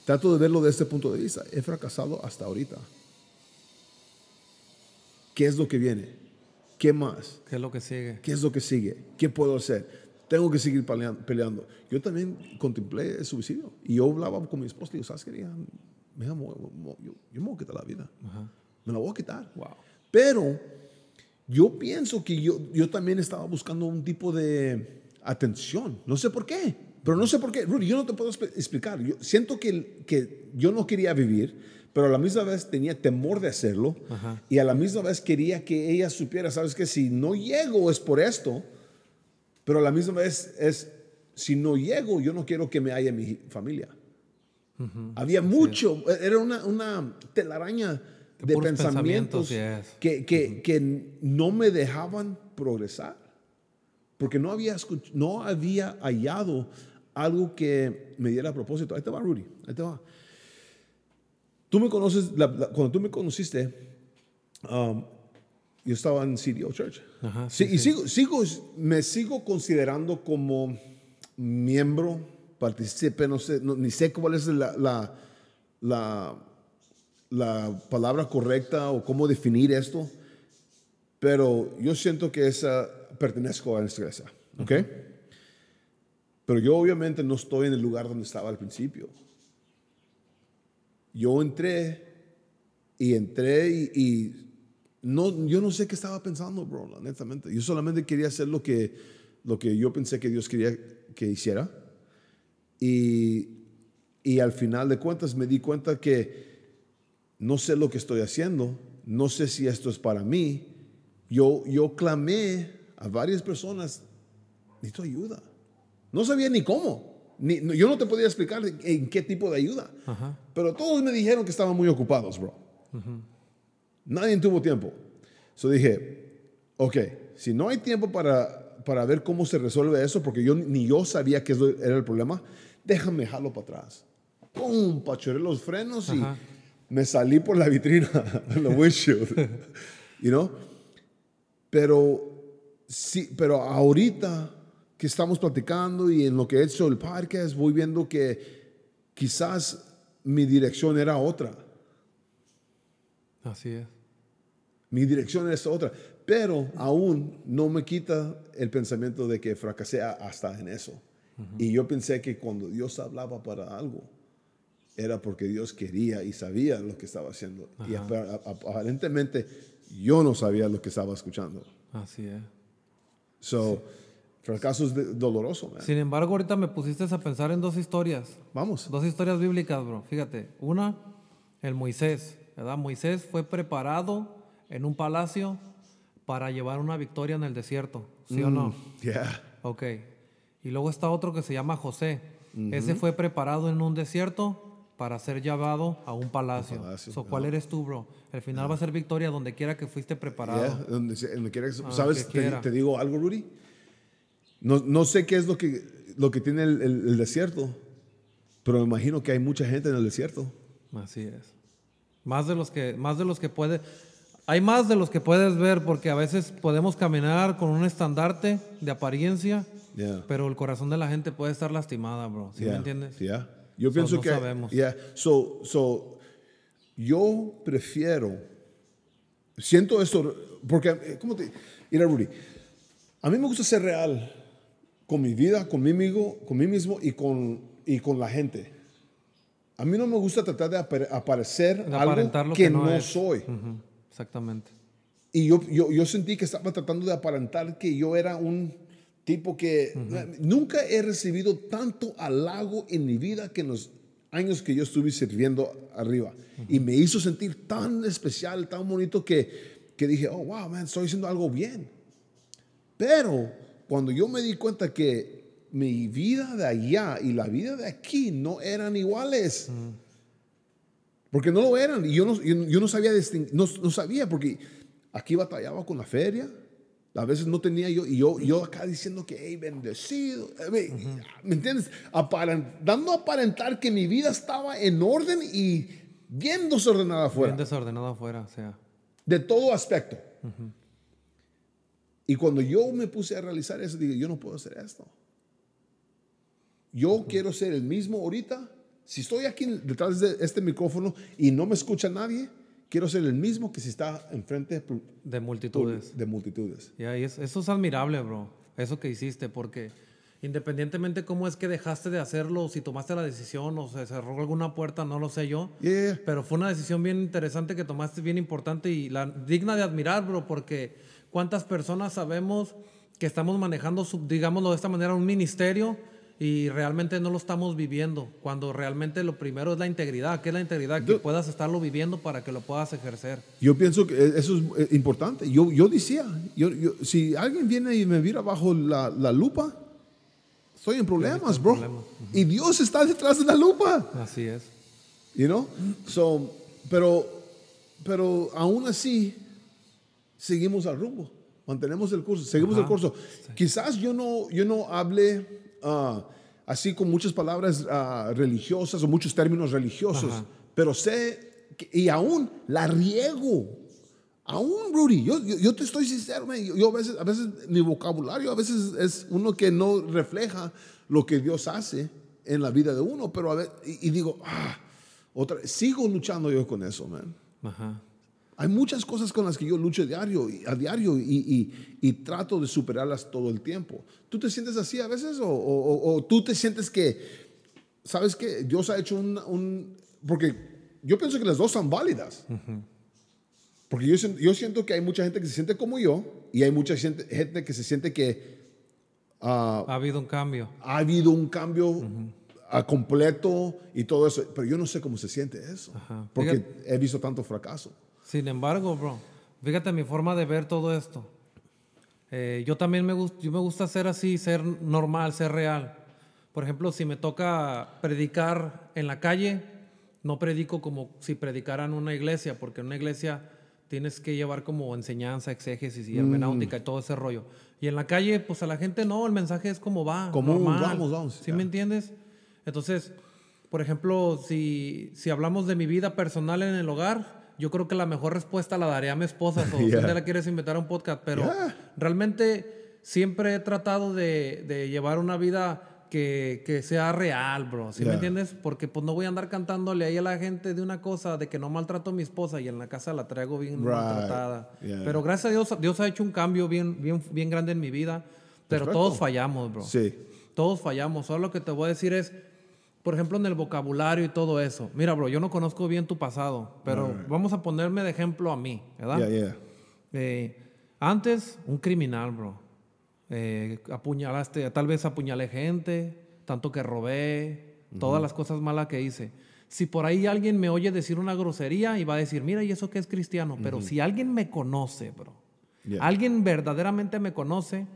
trato de verlo desde este punto de vista, he fracasado hasta ahorita. ¿Qué es lo que viene? ¿Qué más? ¿Qué es lo que sigue? ¿Qué es lo que sigue? ¿Qué puedo hacer? Tengo que seguir pelea- peleando. Yo también contemplé el suicidio. Y yo hablaba con mi esposa y digo, ¿sabes qué? Mo- yo, yo me voy a quitar la vida. Me la voy a quitar. Wow. Pero yo pienso que yo, yo también estaba buscando un tipo de atención. No sé por qué. Pero no sé por qué. Rudy, yo no te puedo explicar. Yo siento que, que yo no quería vivir, pero a la misma vez tenía temor de hacerlo. Ajá. Y a la misma vez quería que ella supiera, sabes que si no llego es por esto, pero a la misma vez es, si no llego, yo no quiero que me haya mi familia. Había mucho, era una, una telaraña de pensamientos, pensamientos, sí que, que, que no me dejaban progresar, porque no había, no había hallado algo que me diera propósito. Ahí te va, Rudy, ahí te va. Tú me conoces, la- la- cuando tú me conociste, um, yo estaba en CDO Church. Ajá, Sí, sí, y sigo, sigo, me sigo considerando como miembro, participe, no sé, no- ni sé cuál es la, la, la, la palabra correcta o cómo definir esto, pero yo siento que esa, pertenezco a esta iglesia, ¿ok? Pero yo obviamente no estoy en el lugar donde estaba al principio. Yo entré y entré y, no, yo no sé qué estaba pensando, bro, honestamente. Yo solamente quería hacer lo que, lo que yo pensé que Dios quería que hiciera. Y, y al final de cuentas me di cuenta que no sé lo que estoy haciendo, no sé si esto es para mí. Yo, yo clamé a varias personas, necesito ayuda. No sabía ni cómo. Ni- no, yo no te podía explicar en qué tipo de ayuda. Ajá. Pero todos me dijeron que estaban muy ocupados, bro. Nadie tuvo tiempo. So dije, ok, si no hay tiempo para, para ver cómo se resuelve eso, porque yo ni yo sabía que eso era el problema, déjame dejarlo para atrás. ¡Pum! Pachoré los frenos y Ajá. me salí por la vitrina, la windshield. you know? Pero, sí, pero ahorita que estamos platicando y en lo que he hecho el podcast, voy viendo que quizás mi dirección era otra. Así es. Mi dirección es otra. Pero aún no me quita el pensamiento de que fracasé hasta en eso. Y yo pensé que cuando Dios hablaba para algo, era porque Dios quería y sabía lo que estaba haciendo. Y apa- ap- aparentemente yo no sabía lo que estaba escuchando. Así es. So, fracaso es de- doloroso, man. Sin embargo, ahorita me pusiste a pensar en dos historias. Vamos. Dos historias bíblicas, bro. Fíjate. Una, el Moisés. ¿Verdad? Moisés fue preparado en un palacio para llevar una victoria en el desierto. ¿Sí o no? Yeah. Ok. Y luego está otro que se llama José. Ese fue preparado en un desierto para ser llevado a un palacio. palacio, So, ¿Cuál eres tú, bro? El final va a ser victoria donde quiera que fuiste preparado. Yeah, donde, donde quiera que- Ah, ¿Sabes? que Te, te digo algo, Rudy. No, no sé qué es lo que, lo que tiene el, el- el desierto, pero me imagino que hay mucha gente en el desierto. Así es. Más de los que, más de los que puede, hay más de los que puedes ver porque a veces podemos caminar con un estandarte de apariencia, Yeah. pero el corazón de la gente puede estar lastimada, bro. ¿Sí Yeah, me entiendes? yeah. Yo So, pienso no que. sabemos. yeah. So, so, yo prefiero. Siento esto, porque, eh, ¿cómo te.? Mira, Rudy, a mí me gusta ser real con mi vida, con mí mismo, con mí mismo y, con, y con la gente. A mí no me gusta tratar de apare- aparecer De algo lo que, que no no soy. Ujú, Exactamente. Y yo, yo, yo sentí que estaba tratando de aparentar que yo era un tipo que nunca he recibido tanto halago en mi vida que en los años que yo estuve sirviendo arriba. Y me hizo sentir tan especial, tan bonito que, que dije, oh, wow, man, estoy haciendo algo bien. Pero cuando yo me di cuenta que mi vida de allá y la vida de aquí no eran iguales. Porque no lo eran. Y yo no, yo, yo no sabía no, no sabía, porque aquí batallaba con la feria. A veces no tenía yo, y yo, yo acá diciendo que, hey, bendecido. Eh, ¿Me, ¿me entiendes? Aparent- dando a aparentar que mi vida estaba en orden y bien desordenada afuera. Bien desordenado afuera, o sea. De todo aspecto. Y cuando yo me puse a realizar eso, dije, yo no puedo hacer esto. Yo quiero ser el mismo ahorita. Si estoy aquí detrás de este micrófono y no me escucha nadie, quiero ser el mismo que si está enfrente de, multitudes. de multitudes. Ya, y es- eso es admirable, bro. Eso que hiciste, porque independientemente cómo es que dejaste de hacerlo, si tomaste la decisión o se cerró alguna puerta, no lo sé yo. Yeah. Pero fue una decisión bien interesante que tomaste, bien importante y la, digna de admirar, bro, porque cuántas personas sabemos que estamos manejando, digámoslo de esta manera, un ministerio y realmente no lo estamos viviendo, cuando realmente lo primero es la integridad. ¿Qué es la integridad? Que puedas estarlo viviendo para que lo puedas ejercer. Yo pienso que eso es eh, importante. Yo, yo decía, yo, yo- si alguien viene y me mira bajo la, la lupa, estoy en problemas, bro. problemas. Y Dios está detrás de la lupa. Así es. You know? So, pero, pero aún así, seguimos al rumbo. Mantenemos el curso, seguimos el Ajá. curso. Quizás yo no, yo no hable ah, así con muchas palabras ah, religiosas o muchos términos religiosos, Ajá. pero sé, que- y aún la riego. Aún, Rudy, yo, yo, yo te estoy sincero, man, yo, yo a, veces, a veces mi vocabulario a veces es uno que no refleja lo que Dios hace en la vida de uno, pero a ver, y, y digo, ah, otra, sigo luchando yo con eso, man. Ajá. Hay muchas cosas con las que yo lucho diario, a diario y, y- y trato de superarlas todo el tiempo. ¿Tú te sientes así a veces o, o- o- tú te sientes que, sabes que Dios ha hecho un, un- porque yo pienso que las dos son válidas. Porque yo, yo siento que hay mucha gente que se siente como yo y hay mucha gente, gente que se siente que ah, Ha habido un cambio. ha habido un cambio ah, completo y todo eso, pero yo no sé cómo se siente eso, porque he visto tanto fracaso. Sin embargo, bro, fíjate mi forma de ver todo esto. Eh, yo también me, gust- yo me gusta ser así, ser normal, ser real. Por ejemplo, si me toca predicar en la calle, no predico como si predicara en una iglesia, porque en una iglesia tienes que llevar como enseñanza, exégesis y hermenéutica y todo ese rollo. Y en la calle, pues a la gente no, el mensaje es como va, Como normal. vamos, vamos, ¿Sí ya. me entiendes? Entonces, por ejemplo, si, si hablamos de mi vida personal en el hogar, yo creo que la mejor respuesta la daré a mi esposa. O si Yeah. un día la quieres invitar a un podcast, pero Yeah. realmente siempre he tratado de, de llevar una vida que, que sea real, bro. ¿Sí me Yeah. entiendes? Porque pues no voy a andar cantándole ahí a la gente de una cosa de que no maltrato a mi esposa y en la casa la traigo bien Right. maltratada. Yeah. Pero gracias a Dios, Dios ha hecho un cambio bien, bien, bien grande en mi vida. Pero Perfecto. todos fallamos, bro. Sí. Todos fallamos. Solo lo que te voy a decir es, por ejemplo, en el vocabulario y todo eso. Mira, bro, yo no conozco bien tu pasado, pero vamos a ponerme de ejemplo a mí, ¿verdad? Yeah, yeah. Eh, antes, un criminal, bro. Eh, apuñalaste, tal vez apuñalé gente, tanto que robé, todas las cosas malas que hice. Si por ahí alguien me oye decir una grosería y va a decir, mira, ¿y eso qué es cristiano? Pero si alguien me conoce, bro, Yeah. alguien verdaderamente me conoce,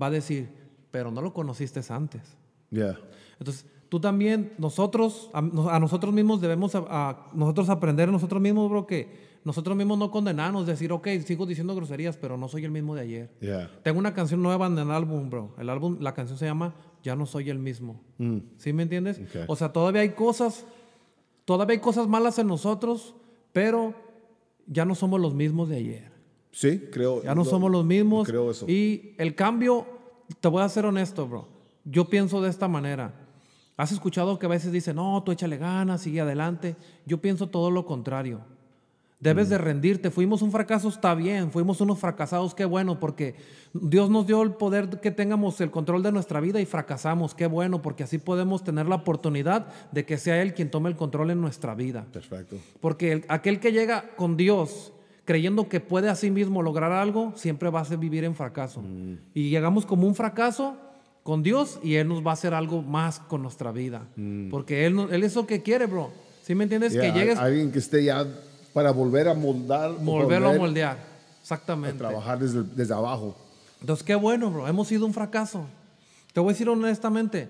va a decir, pero no lo conociste antes. Yeah. Entonces, tú también, nosotros, a, nos- a nosotros mismos debemos a, a nosotros aprender nosotros mismos, bro, que nosotros mismos no condenarnos, decir, ok, sigo diciendo groserías, pero no soy el mismo de ayer. Yeah. Tengo una canción nueva en el álbum, bro. El álbum, la canción se llama Ya no soy el mismo. ¿Sí me entiendes? O sea, todavía hay cosas, todavía hay cosas malas en nosotros, pero ya no somos los mismos de ayer. Sí, creo. Ya no lo- somos los mismos. Creo eso. Y el cambio, te voy a ser honesto, bro. Yo pienso de esta manera. Has escuchado que a veces dicen, no, tú échale ganas, sigue adelante. Yo pienso todo lo contrario. Debes de rendirte. Fuimos un fracaso, está bien. Fuimos unos fracasados, qué bueno, porque Dios nos dio el poder que tengamos el control de nuestra vida y fracasamos, qué bueno, porque así podemos tener la oportunidad de que sea Él quien tome el control en nuestra vida. Perfecto. Porque el- aquel que llega con Dios creyendo que puede a sí mismo lograr algo, siempre va a ser vivir en fracaso. Y llegamos como un fracaso con Dios y Él nos va a hacer algo más con nuestra vida. Porque Él, él es lo que quiere, bro. ¿Sí me entiendes? Yeah, que llegues, Alguien que esté ya para volver a moldar. volverlo a volver moldear. a Exactamente. trabajar desde, desde abajo. Entonces, qué bueno, bro. Hemos sido un fracaso. Te voy a decir honestamente,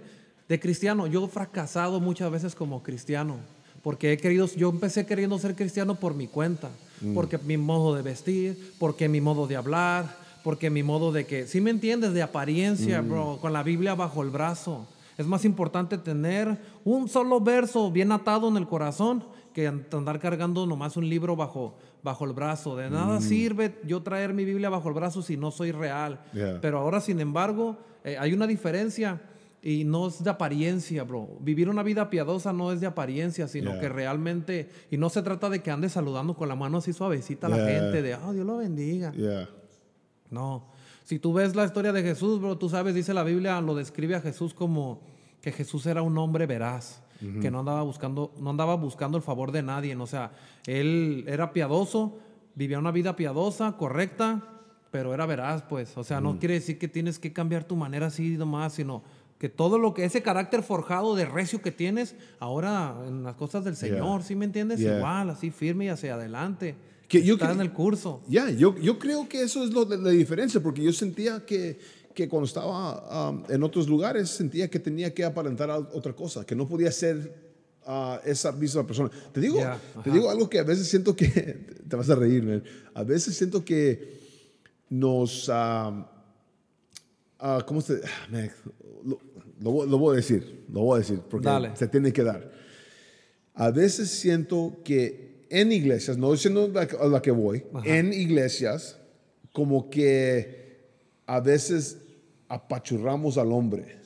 de cristiano, yo he fracasado muchas veces como cristiano. Porque he querido, yo empecé queriendo ser cristiano por mi cuenta. Porque mi modo de vestir, porque mi modo de hablar, porque mi modo de que, si me entiendes, de apariencia, bro, con la Biblia bajo el brazo. Es más importante tener un solo verso bien atado en el corazón que andar cargando nomás un libro bajo, bajo el brazo. De nada sirve yo traer mi Biblia bajo el brazo si no soy real. Yeah. Pero ahora, sin embargo, eh, hay una diferencia y no es de apariencia, bro. Vivir una vida piadosa no es de apariencia, sino Yeah. que realmente, y no se trata de que andes saludando con la mano así suavecita a la Yeah. gente, de, oh, Dios lo bendiga. Yeah. No. Si tú ves la historia de Jesús, bro, tú sabes, dice la Biblia, lo describe a Jesús como que Jesús era un hombre veraz, que no andaba buscando, no andaba buscando el favor de nadie. O sea, él era piadoso, vivía una vida piadosa, correcta, pero era veraz, pues. O sea, no quiere decir que tienes que cambiar tu manera así nomás, sino que todo lo que, ese carácter forjado de recio que tienes, ahora en las cosas del Señor, ¿sí me entiendes? Yeah. Igual, así firme y hacia adelante. Que yo Está en el curso. Ya, yo, yo creo que eso es lo de la diferencia, porque yo sentía que, que cuando estaba um, en otros lugares, sentía que tenía que aparentar a- otra cosa, que no podía ser ah, esa misma persona. Te digo, Ya, te digo algo que a veces siento que, te vas a reír, man. a veces siento que nos, ah, ah, ¿cómo se? ah, man, lo, lo voy- lo voy a decir, lo voy a decir, porque Dale. se tiene que dar. A veces siento que en iglesias, no diciendo la- a la que voy, en iglesias, como que a veces apachurramos al hombre.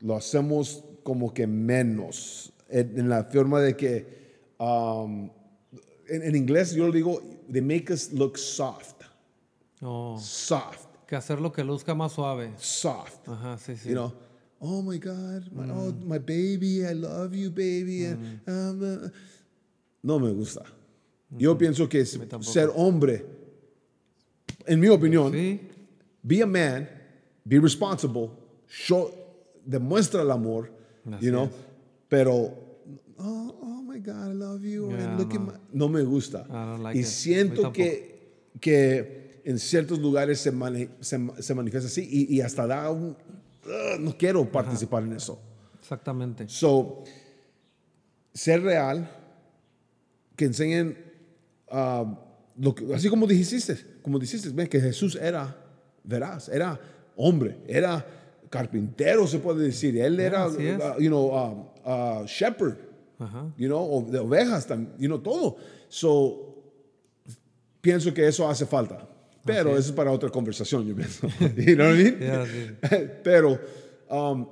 Lo hacemos como que menos, en, en la forma de que, um, en, en inglés yo lo digo, they make us look soft, Oh. soft, Que hacer lo que luzca más suave. soft. Ajá, sí, sí. You know, oh my God, my, oh, my baby, I love you, baby. and, um, uh, no me gusta. Yo pienso que es- ser hombre, en mi opinión, Sí, be a man, be responsible, show, demuestra el amor, Así you know, es. pero, oh, oh my God, I love you, and Yeah, look at no. my- no me gusta. Like y it. Siento que, que en ciertos lugares se, mani- se, se manifiesta así y, y hasta da un, "Ugh, no quiero participar en eso. Exactamente. So, ser real, que enseñen, ah, lo que- así como dijiste, como dijiste, ven, que Jesús era veraz, era hombre, era carpintero, se puede decir. Él era, así ah, you know, ah, ah, shepherd, you know, o de ovejas, you know, todo. So, pienso que eso hace falta. Pero eso es para otra conversación, yo pienso. you know what I mean? Yeah, pero, um,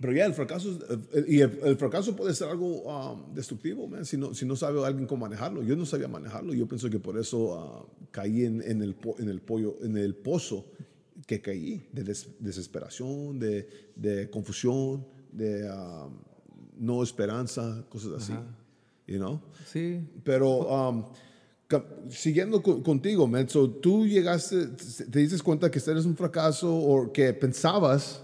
pero ya, el fracaso, eh, y el, el fracaso puede ser algo um, destructivo, man, si no, si no sabe alguien cómo manejarlo. Yo no sabía manejarlo. Yo pienso que por eso ah, caí en, en el, en, el pollo, en el pozo que caí, de des- desesperación, de, de confusión, de um, no esperanza, cosas así. You know? Sí. Pero um, siguiendo co- contigo, man, so, tú llegaste, te diste cuenta que este eres un fracaso o que pensabas,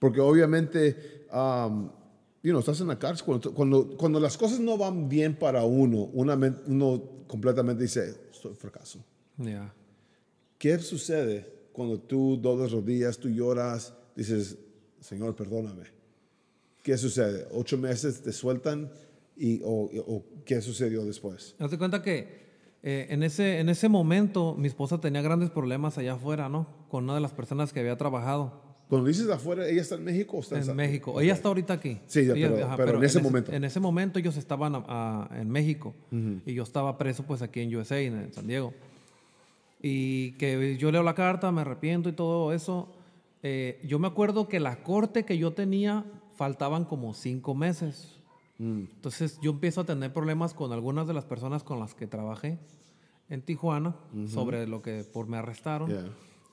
porque obviamente, um, you know, estás en la cárcel, cuando, cuando, cuando las cosas no van bien para uno, una uno completamente dice, estoy fracaso. Ya. ¿Qué sucede cuando tú doblas rodillas, tú lloras, dices, Señor, perdóname? ¿Qué sucede? ¿Ocho meses te sueltan? Y, o, o qué sucedió después? Haz de cuenta que eh, en, ese, en ese momento mi esposa tenía grandes problemas allá afuera, ¿no? Con una de las personas que había trabajado Cuando dices afuera, ¿ella está en México o está en, en México. Ella está ahorita aquí. Sí, ya, Ella- pero- pero en ese momento. En ese momento ellos estaban a- a- en México y yo estaba preso pues aquí en USA, en, en San Diego. Y que yo leo la carta, me arrepiento y todo eso. Eh, yo me acuerdo que la corte que yo tenía faltaban como cinco meses. Entonces yo empiezo a tener problemas con algunas de las personas con las que trabajé en Tijuana sobre lo que por me arrestaron. Yeah.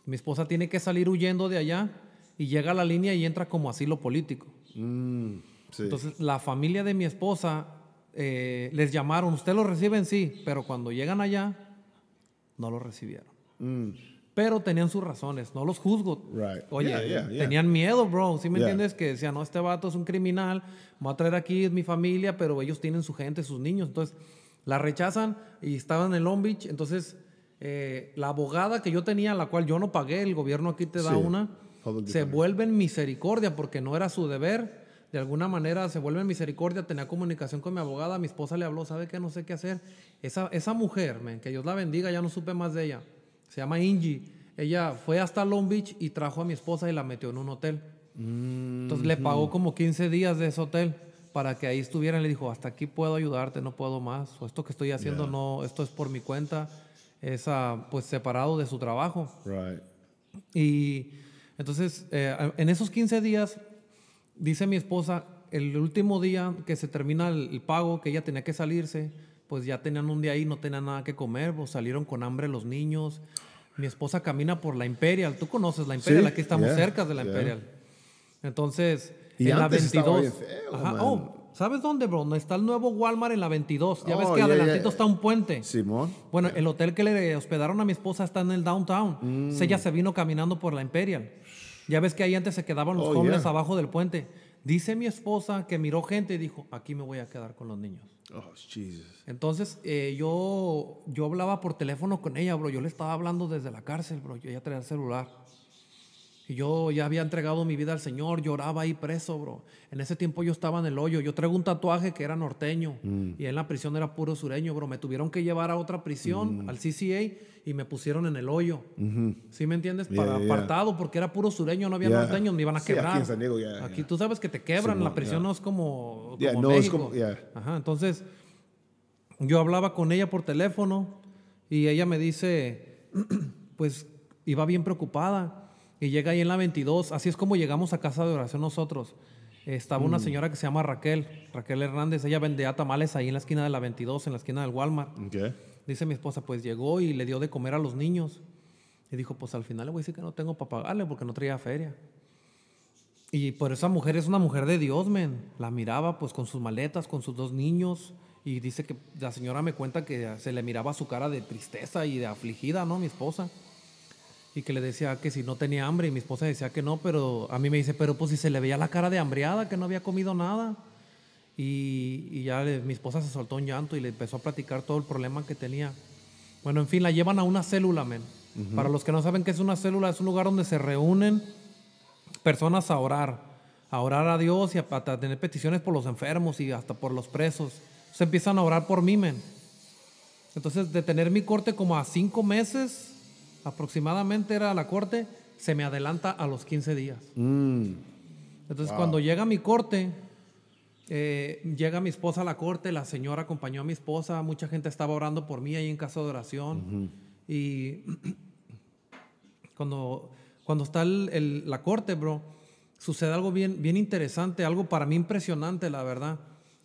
Mi esposa tiene que salir huyendo de allá y llega a la línea y entra como asilo político. Mm, sí. Entonces la familia de mi esposa eh, les llamaron, usted lo reciben sí, pero cuando llegan allá no lo recibieron. Mm, Pero tenían sus razones, no los juzgo. Right. Oye, Yeah, yeah, yeah. tenían miedo, bro. ¿Sí me entiendes? Que decían, no, este vato es un criminal, me voy a traer aquí, es mi familia, pero ellos tienen su gente, sus niños. Entonces, la rechazan y estaban en Long Beach. Entonces, eh, la abogada que yo tenía, la cual yo no pagué, el gobierno aquí te da Sí, una, se vuelve en misericordia porque no era su deber. De alguna manera se vuelve en misericordia, tenía comunicación con mi abogada, mi esposa le habló, ¿sabe qué? No sé qué hacer. Esa, esa mujer, man, que Dios la bendiga, ya no supe más de ella. Se llama Ingie. Ella fue hasta Long Beach y trajo a mi esposa y la metió en un hotel. Entonces le pagó como 15 días de ese hotel para que ahí estuviera. Y le dijo, hasta aquí puedo ayudarte, no puedo más. O esto que estoy haciendo, no, esto es por mi cuenta. Es ah, pues separado de su trabajo. right. Y entonces, eh, en esos 15 días, dice mi esposa, el último día que se termina el, el pago, que ella tenía que salirse, pues ya tenían un día ahí, no tenían nada que comer, pues salieron con hambre los niños. Mi esposa camina por la Imperial, tú conoces la Imperial, Sí, aquí estamos yeah, cerca de la yeah. Imperial. Entonces, Y en la antes estaba 22. bien feo, Ajá, man. oh, ¿sabes dónde, bro? Está el nuevo Walmart en la 22. Ya ves Oh, que yeah, adelantito está un puente. Simón. Bueno, el hotel que le hospedaron a mi esposa está en el downtown. Mm. Entonces ella se vino caminando por la Imperial. Ya ves que ahí antes se quedaban los Oh, jóvenes yeah. abajo del puente. Dice mi esposa que miró gente y dijo, aquí me voy a quedar con los niños. Oh, Jesus. Entonces eh, yo, yo hablaba por teléfono con ella, bro. Yo le estaba hablando desde la cárcel, bro. Yo ya traía el celular. Yo ya había entregado mi vida al Señor, lloraba ahí preso, bro. En ese tiempo yo estaba en el hoyo. Yo traigo un tatuaje que era norteño y en la prisión era puro sureño, bro. Me tuvieron que llevar a otra prisión, al CCA, y me pusieron en el hoyo. ¿Sí me entiendes? Yeah, Para yeah. apartado, porque era puro sureño, no había Yeah. norteños, me iban a Sí, aquí quebrar. en San Diego, yeah, Aquí tú sabes que te quebran, Simón, la prisión no es como, como no es México. como- yeah. Ajá, entonces yo hablaba con ella por teléfono y ella me dice, pues iba bien preocupada y llega ahí en la 22, así es como llegamos a casa de oración nosotros. Estaba Mm. una señora que se llama Raquel, Raquel Hernández, ella vendía tamales ahí en la esquina de la 22, en la esquina del Walmart. Okay. Dice mi esposa, pues llegó y le dio de comer a los niños. Y dijo, pues al final le voy a decir que no tengo para pagarle porque no traía feria. Y por esa mujer es una mujer de Dios, men. La miraba pues con sus maletas, con sus dos niños. Y dice que la señora me cuenta que se le miraba su cara de tristeza y de afligida, ¿no? Mi esposa. Y que le decía que si no tenía hambre y mi esposa decía que no, pero a mí me dice, pero pues si se le veía la cara de hambriada, que no había comido nada. Y, y ya le- mi esposa se soltó un llanto y le empezó a platicar todo el problema que tenía. Bueno, en fin, la llevan a una célula, men. Para los que no saben qué es una célula, es un lugar donde se reúnen personas a orar, a orar a Dios y a, a tener peticiones por los enfermos y hasta por los presos. Se empiezan a orar por mí, men. Entonces, de tener mi corte como a cinco meses, aproximadamente era la corte, se me adelanta a los 15 días. Mm. Entonces, cuando llega mi corte, eh, llega mi esposa a la corte, la señora acompañó a mi esposa, mucha gente estaba orando por mí ahí en casa de oración. Y cuando, cuando está el- el- la corte, bro, sucede algo bien, bien interesante, algo para mí impresionante, la verdad.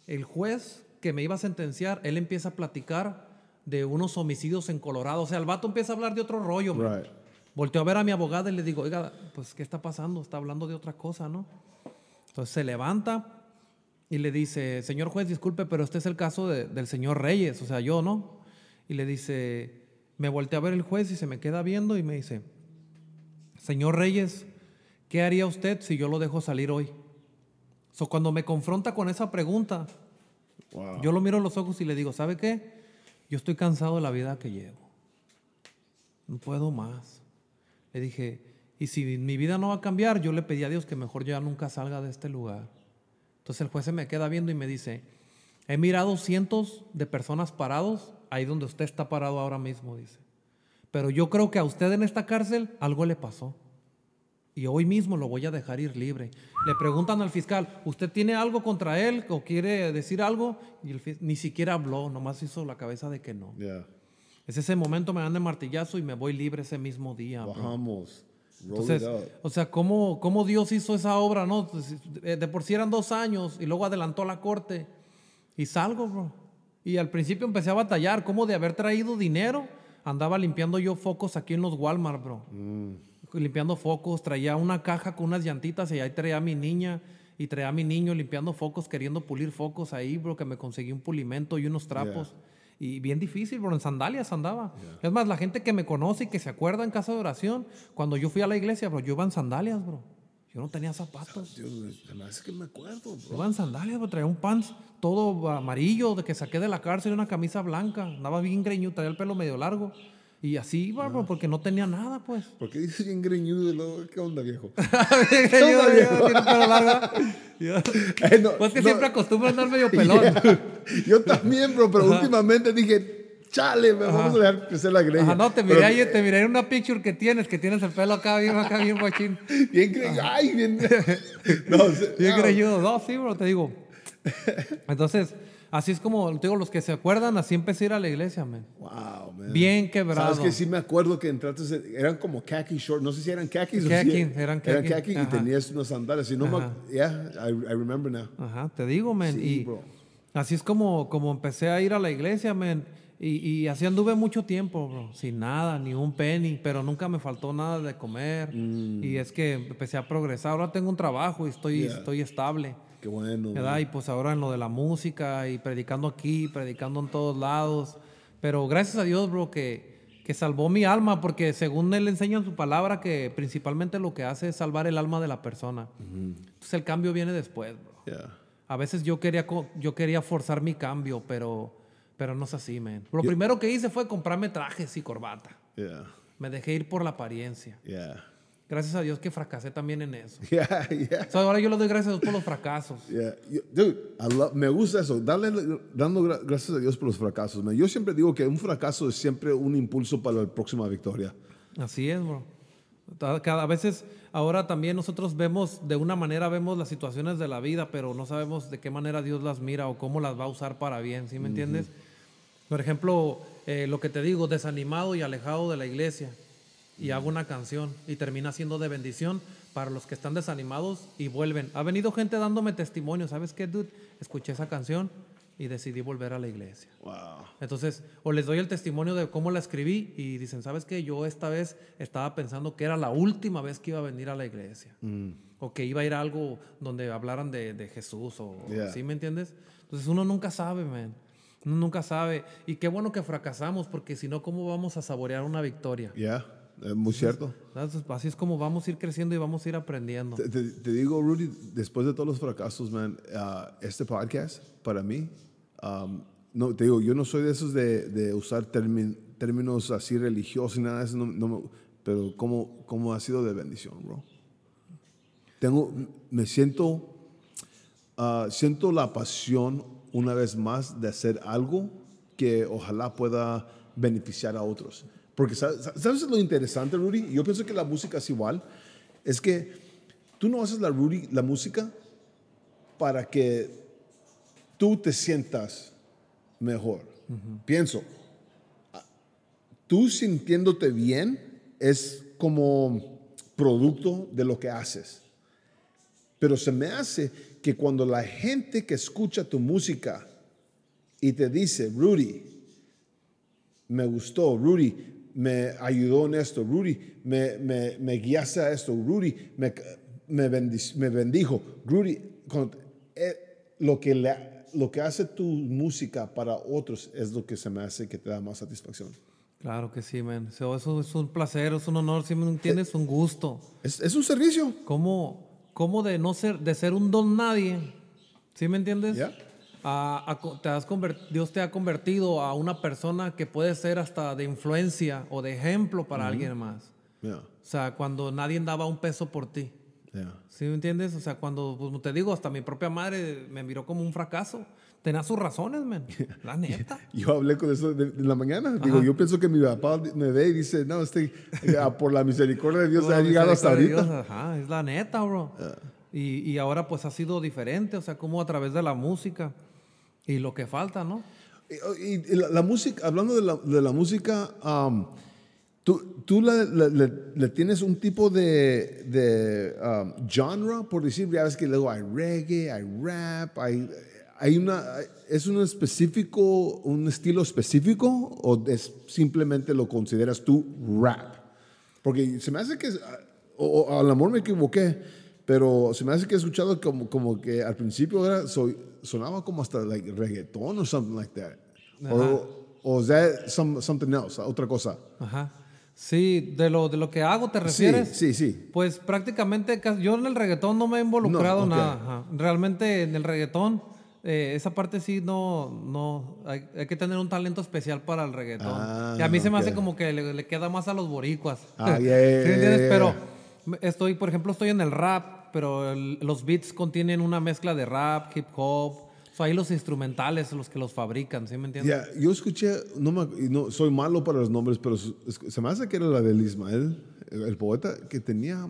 El juez que me iba a sentenciar, él empieza a platicar de unos homicidios en Colorado. O sea, el vato empieza a hablar de otro rollo. Right. Volteo a ver a mi abogada y le digo, oiga, pues, ¿qué está pasando? Está hablando de otra cosa, ¿no? Entonces se levanta y le dice, señor juez, disculpe, pero este es el caso de- del señor Reyes, o sea, yo, ¿no? Y le dice, me volteé a ver el juez y se me queda viendo y me dice, señor Reyes, ¿qué haría usted si yo lo dejo salir hoy? So, cuando me confronta con esa pregunta, Wow. yo lo miro a los ojos y le digo, ¿sabe qué? Yo estoy cansado de la vida que llevo. No puedo más. Le dije, y si mi vida no va a cambiar, yo le pedí a Dios que mejor yo ya nunca salga de este lugar. Entonces el juez se me queda viendo y me dice, he mirado cientos de personas parados ahí donde usted está parado ahora mismo, dice. Pero yo creo que a usted en esta cárcel algo le pasó. Y hoy mismo lo voy a dejar ir libre. Le preguntan al fiscal, ¿usted tiene algo contra él o quiere decir algo? Y el ni siquiera habló, nomás hizo la cabeza de que no. Yeah. Es ese momento me dan de martillazo y me voy libre ese mismo día. Bajamos. Entonces, o sea, ¿cómo, cómo Dios hizo esa obra, no? Pues, eh, De por sí eran dos años y luego adelantó la corte y salgo, bro. Y al principio empecé a batallar, ¿cómo de haber traído dinero? Andaba limpiando yo focos aquí en los Walmart, bro. Limpiando focos, traía una caja con unas llantitas y ahí traía a mi niña y traía a mi niño limpiando focos, queriendo pulir focos ahí, bro, que me conseguí un pulimento y unos trapos. Y bien difícil, bro, en sandalias andaba. Es más, la gente que me conoce y que se acuerda en casa de oración, cuando yo fui a la iglesia, bro, yo iba en sandalias, bro. Yo no tenía zapatos. Dios, hace que me acuerdo, bro. iba en sandalias, bro, traía un pants todo amarillo de que saqué de la cárcel y una camisa blanca. Andaba bien greñudo, traía el pelo medio largo. Y así porque no tenía nada, pues. ¿Por qué dices bien greñudo qué onda, viejo? Yo- yo- yo tengo pelo largo. Yo- Eh, no, Pues que no. siempre acostumbro a andar medio pelón. Yo también, bro, pero últimamente dije, chale, me vamos a dejar crecer la greña. Ajá, no, te Pero miré, ahí, te miré en una picture que tienes, que tienes el pelo acá bien, acá bien guachín. Bien greñudo. Ay, bien. No, Bien greñudo. No, sí, bro, te digo. Entonces, así es como, te digo, los que se acuerdan, así empecé a ir a la iglesia, man. Wow, man. Bien quebrado. Sabes que sí me acuerdo que entraste, eran como khaki short, no sé si eran khakis o Khaki, si eran khaki. y Ajá. tenías unas sandalias. Y no me, yeah, I, I remember now. Ajá, te digo, man. Sí, y bro. así es como, como empecé a ir a la iglesia, man. Y, y así anduve mucho tiempo, bro. Sin nada, ni un penny. Pero nunca me faltó nada de comer. Y es que empecé a progresar. Ahora tengo un trabajo y estoy, Mm. Yeah. estoy estable. Qué bueno. ¿verdad? Y pues ahora en lo de la música y predicando aquí, predicando en todos lados. Pero gracias a Dios, bro, que, que salvó mi alma, porque según él enseña en su palabra que principalmente lo que hace es salvar el alma de la persona. Entonces el cambio viene después, bro. Yeah. A veces yo quería, yo quería forzar mi cambio, pero, pero no es así, man. Lo primero que hice fue comprarme trajes y corbata. Yeah. Me dejé ir por la apariencia. Yeah. Gracias a Dios que fracasé también en eso. Yeah, yeah. O sea, ahora yo le doy gracias a Dios por los fracasos. Yeah. Dude, I love- me gusta eso, darle, dando gra- gracias a Dios por los fracasos. man. Yo siempre digo que un fracaso es siempre un impulso para la próxima victoria. Así es, bro. Cada, a veces, ahora también nosotros vemos, de una manera vemos las situaciones de la vida, pero no sabemos de qué manera Dios las mira o cómo las va a usar para bien, ¿sí me entiendes? Por ejemplo, eh, lo que te digo, desanimado y alejado de la iglesia, y hago una canción y termina siendo de bendición para los que están desanimados y vuelven. Ha venido gente dándome testimonio, ¿sabes qué, dude? Escuché esa canción y decidí volver a la iglesia. Wow. Entonces, o les doy el testimonio de cómo la escribí y dicen, ¿sabes qué? Yo esta vez estaba pensando que era la última vez que iba a venir a la iglesia. O que iba a ir a algo donde hablaran de, de Jesús o Yeah. ¿sí me entiendes? Entonces uno nunca sabe, man. Uno nunca sabe. Y qué bueno que fracasamos porque si no, ¿cómo vamos a saborear una victoria? Yeah, eh, muy cierto. Entonces, así es como vamos a ir creciendo y vamos a ir aprendiendo. Te, te- te digo, Rudy, después de todos los fracasos, man, ah, este podcast, para mí, um, no, te digo, yo no soy de esos de, de usar termi- términos así religiosos y nada de eso, no- no me- pero cómo, cómo ha sido de bendición, bro. tengo, me siento, ah, siento la pasión una vez más de hacer algo que ojalá pueda beneficiar a otros. Porque ¿sabes, ¿sabes lo interesante, Rudy? Yo pienso que la música es igual. Es que tú no haces la, Rudy, la música para que tú te sientas mejor. Pienso, tú sintiéndote bien es como producto de lo que haces. Pero se me hace que cuando la gente que escucha tu música y te dice, Rudy, me gustó, Rudy, me ayudó en esto, Rudy, me, me, me guiaste a esto, Rudy, me, me, me bendijo, Rudy, eh, lo, que lo que hace tu música para otros es lo que se me hace que te da más satisfacción. Claro que sí, man. eso es un placer, es un honor, si me entiendes, un gusto. Es, es un servicio. ¿Cómo, ¿Cómo, de no ser, de ser un don nadie, ¿sí me entiendes? Te has Dios te ha convertido a una persona que puede ser hasta de influencia o de ejemplo para alguien más. O sea, cuando nadie daba un peso por ti. ¿Sí me entiendes? O sea, cuando, como te digo, hasta mi propia madre me miró como un fracaso. Tenía sus razones, man. La neta. yo hablé con eso en la mañana. Digo, yo pienso que mi papá me ve y dice, no, este, por la misericordia de Dios ha llegado hasta ahorita. Ajá, es la neta, bro. Y, y, ahora pues ha sido diferente, o sea, como a través de la música y lo que falta, ¿no? Y, la, música, hablando de la, de la música, um, tú, tú le, tienes un tipo de, de um, genre, por decir, ya ves que luego hay reggae, hay rap, hay, hay una, ¿es un específico, un estilo específico o es simplemente lo consideras tú rap? Porque se me hace que, o, al amor me equivoqué, pero se me hace que he escuchado como, como que al principio era, soy, sonaba como hasta like reggaetón o something like that. O, es that something else, otra cosa. Ajá. Sí, de lo, de lo que hago te refieres. Sí, sí, sí. Pues prácticamente yo en el reggaetón no me he involucrado nada. Realmente en el reggaetón, eh, esa parte sí no, no, hay, hay, que tener un talento especial para el reggaetón. Ah, y a mí se me hace como que le, queda más a los boricuas. Ah, yeah, ¿Sí entiendes? Pero estoy, por ejemplo, estoy en el rap, pero los beats contienen una mezcla de rap, hip hop. O ahí los instrumentales, los que los fabrican, ¿sí me entiendes? Ya, yo escuché, no, me, no soy malo para los nombres, pero se me hace que era la del Ismael, el, poeta, que tenía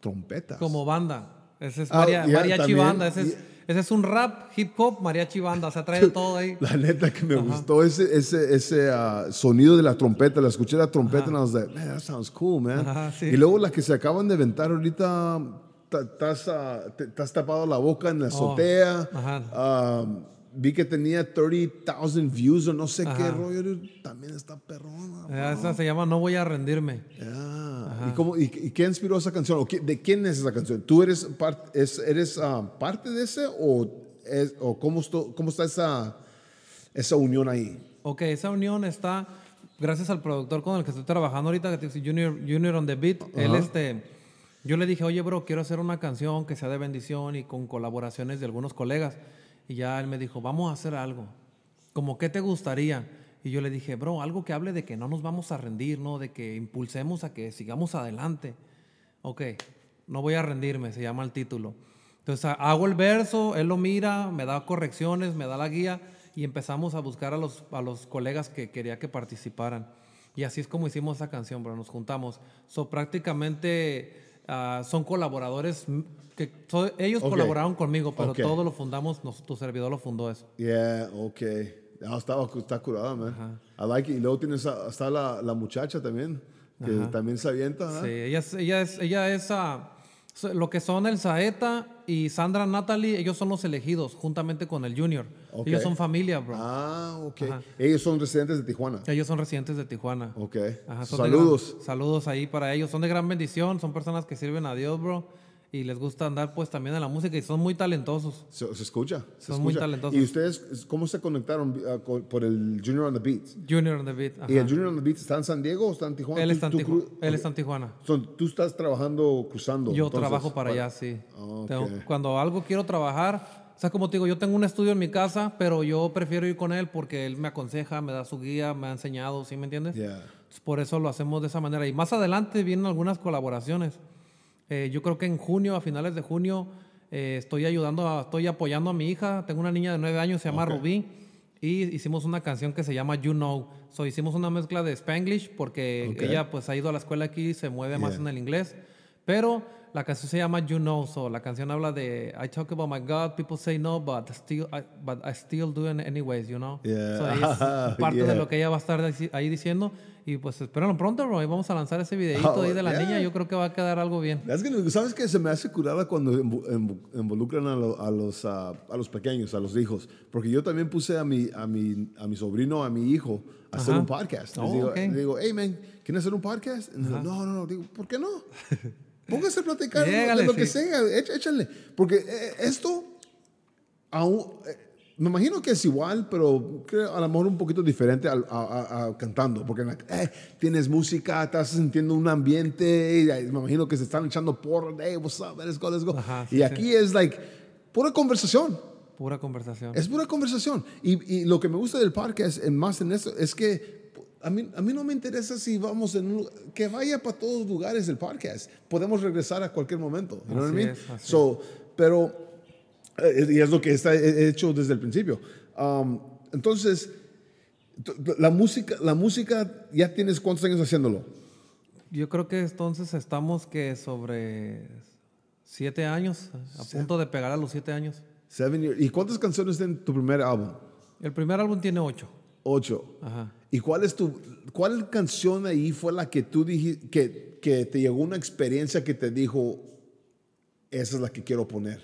trompetas. Como banda. Ese es ah, mariachi banda. Ese es, ese es, un rap, hip hop, mariachi banda. O sea, trae todo ahí. La neta que me gustó ese, ese, ese ah, sonido de la trompeta. La escuché la trompeta y I was like, man, that sounds cool, man. Y luego la que se acaban de inventar ahorita estás tapado la boca en la oh, azotea. Um, vi que tenía 30,000 views o no sé qué rollo. También está perrona. Eh, esa se llama No voy a rendirme. ¿Y, cómo, y, qué inspiró esa canción? ¿De quién es esa canción? ¿Tú eres, eres um, parte de ese o, es, o cómo, cómo está esa, esa unión ahí? Ok, esa unión está gracias al productor con el que estoy trabajando ahorita, que Junior, Junior on the Beat. Él este yo le dije, oye, bro, quiero hacer una canción que sea de bendición y con colaboraciones de algunos colegas. Y ya él me dijo, vamos a hacer algo. Como, ¿qué te gustaría? Y yo le dije, bro, algo que hable de que no nos vamos a rendir, ¿no? De que impulsemos a que sigamos adelante. Ok, no voy a rendirme, se llama el título. Entonces hago el verso, él lo mira, me da correcciones, me da la guía y empezamos a buscar a los, a los colegas que quería que participaran. Y así es como hicimos esa canción, bro. Nos juntamos. So, prácticamente Ah, son colaboradores que ellos colaboraron conmigo, pero todo lo fundamos, tu servidor lo fundó eso. Yeah, ok. Ah, está, está curada, man. I like it. Y luego tienes, está la, la muchacha también, que también se avienta. Sí, ella es, ella es, ella es uh, lo que son el Saeta y Sandra Natalie, ellos son los elegidos juntamente con el Junior. Ellos son familia, bro. Ah, ok. Ellos son residentes de Tijuana. Ellos son residentes de Tijuana. Ok. saludos. saludos ahí para ellos. Son de gran bendición, son personas que sirven a Dios, bro y les gusta andar pues también en la música y son muy talentosos. Se, escucha. son muy talentosos. ¿Y ustedes cómo se conectaron ah, por el Junior on the Beat? Junior on the Beat. ¿Y el Junior on the Beat está en San Diego o está en Tijuana? Él está en, Tijuana. Él está en Tijuana. tú estás trabajando cruzando. Yo trabajo para, allá, sí. Ah, cuando algo quiero trabajar, o sea, como te digo, yo tengo un estudio en mi casa, pero yo prefiero ir con él porque él me aconseja, me da su guía, me ha enseñado, ¿sí me entiendes? Por eso lo hacemos de esa manera. Y más adelante vienen algunas colaboraciones. Eh, yo creo que en junio, a finales de junio, eh, estoy ayudando, a- estoy apoyando a mi hija. Tengo una niña de nueve años, se llama Ok. Rubí. Y hicimos una canción que se llama You Know. So, hicimos una mezcla de Spanglish porque ella pues ha ido a la escuela aquí y se mueve más en el inglés. Pero la canción se llama You Know. So, la canción habla de I talk about my God, people say no, but still, I, but I still do it anyways, you know. Yeah. So, ahí es parte Yeah. de lo que ella va a estar ahí diciendo. Y pues espérenlo pronto, bro. Ahí vamos a lanzar ese videito Oh, ahí de la yeah. niña. Yo creo que va a quedar algo bien. Que, ¿Sabes qué? Se me hace curada cuando invo- invo- involucran a, lo- a los, ah, a los pequeños, a los hijos. Porque yo también puse a mi, a mi, a mi sobrino, a mi hijo, a hacer un podcast. Les Oh, digo, ok. le digo, hey, man, ¿quieres hacer un podcast? Y digo, no, no, no. Digo, ¿por qué no? Póngase a platicar de lo- de Llégale, lo que sí. sea. éch- Échale. Porque eh, esto, aún, eh, me imagino que es igual, pero creo a lo mejor un poquito diferente a, a- a cantando. Porque eh, tienes música, estás sintiendo un ambiente, y, me imagino que se están echando por, hey, what's up, let's go, let's go. Ajá, y sí, aquí es like pura conversación. Pura conversación. Es pura conversación. Y, y lo que me gusta del podcast, más en eso, es que a mí, a mí no me interesa si vamos en un, que vaya para todos lugares del podcast. Podemos regresar a cualquier momento. You know what I Así mean? es, So, pero, eh, y es lo que está he- hecho desde el principio. Um, entonces, la música, la música, ya tienes cuántos años haciéndolo? Yo creo que entonces estamos que sobre siete años, a punto de pegar a los siete años. Seven years. ¿Y cuántas canciones en tu primer álbum? El primer álbum tiene ocho. Ocho. Ajá. ¿Y cuál es tu, cuál canción ahí fue la que tú dijiste, que, que te llegó una experiencia que te dijo, esa es la que quiero poner?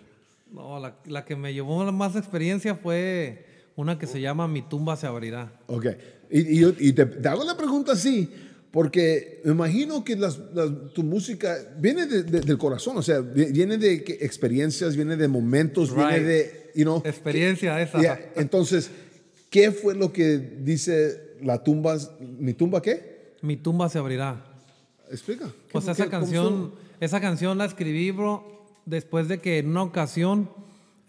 No, la, la que me llevó más experiencia fue una que se llama Mi tumba se abrirá. Ok. Y, y y te, te hago la pregunta así, porque me imagino que las- las- tu música viene de- de- del corazón, o sea, vi- viene de que- experiencias, viene de momentos, viene Right. de, you know, Experiencia esa. Yeah, Entonces, ¿qué fue lo que dice la tumba, mi tumba qué? Mi tumba se abrirá. Explica. Pues ¿Qué- esa qué- canción, esa canción la escribí, bro, después de que en una ocasión,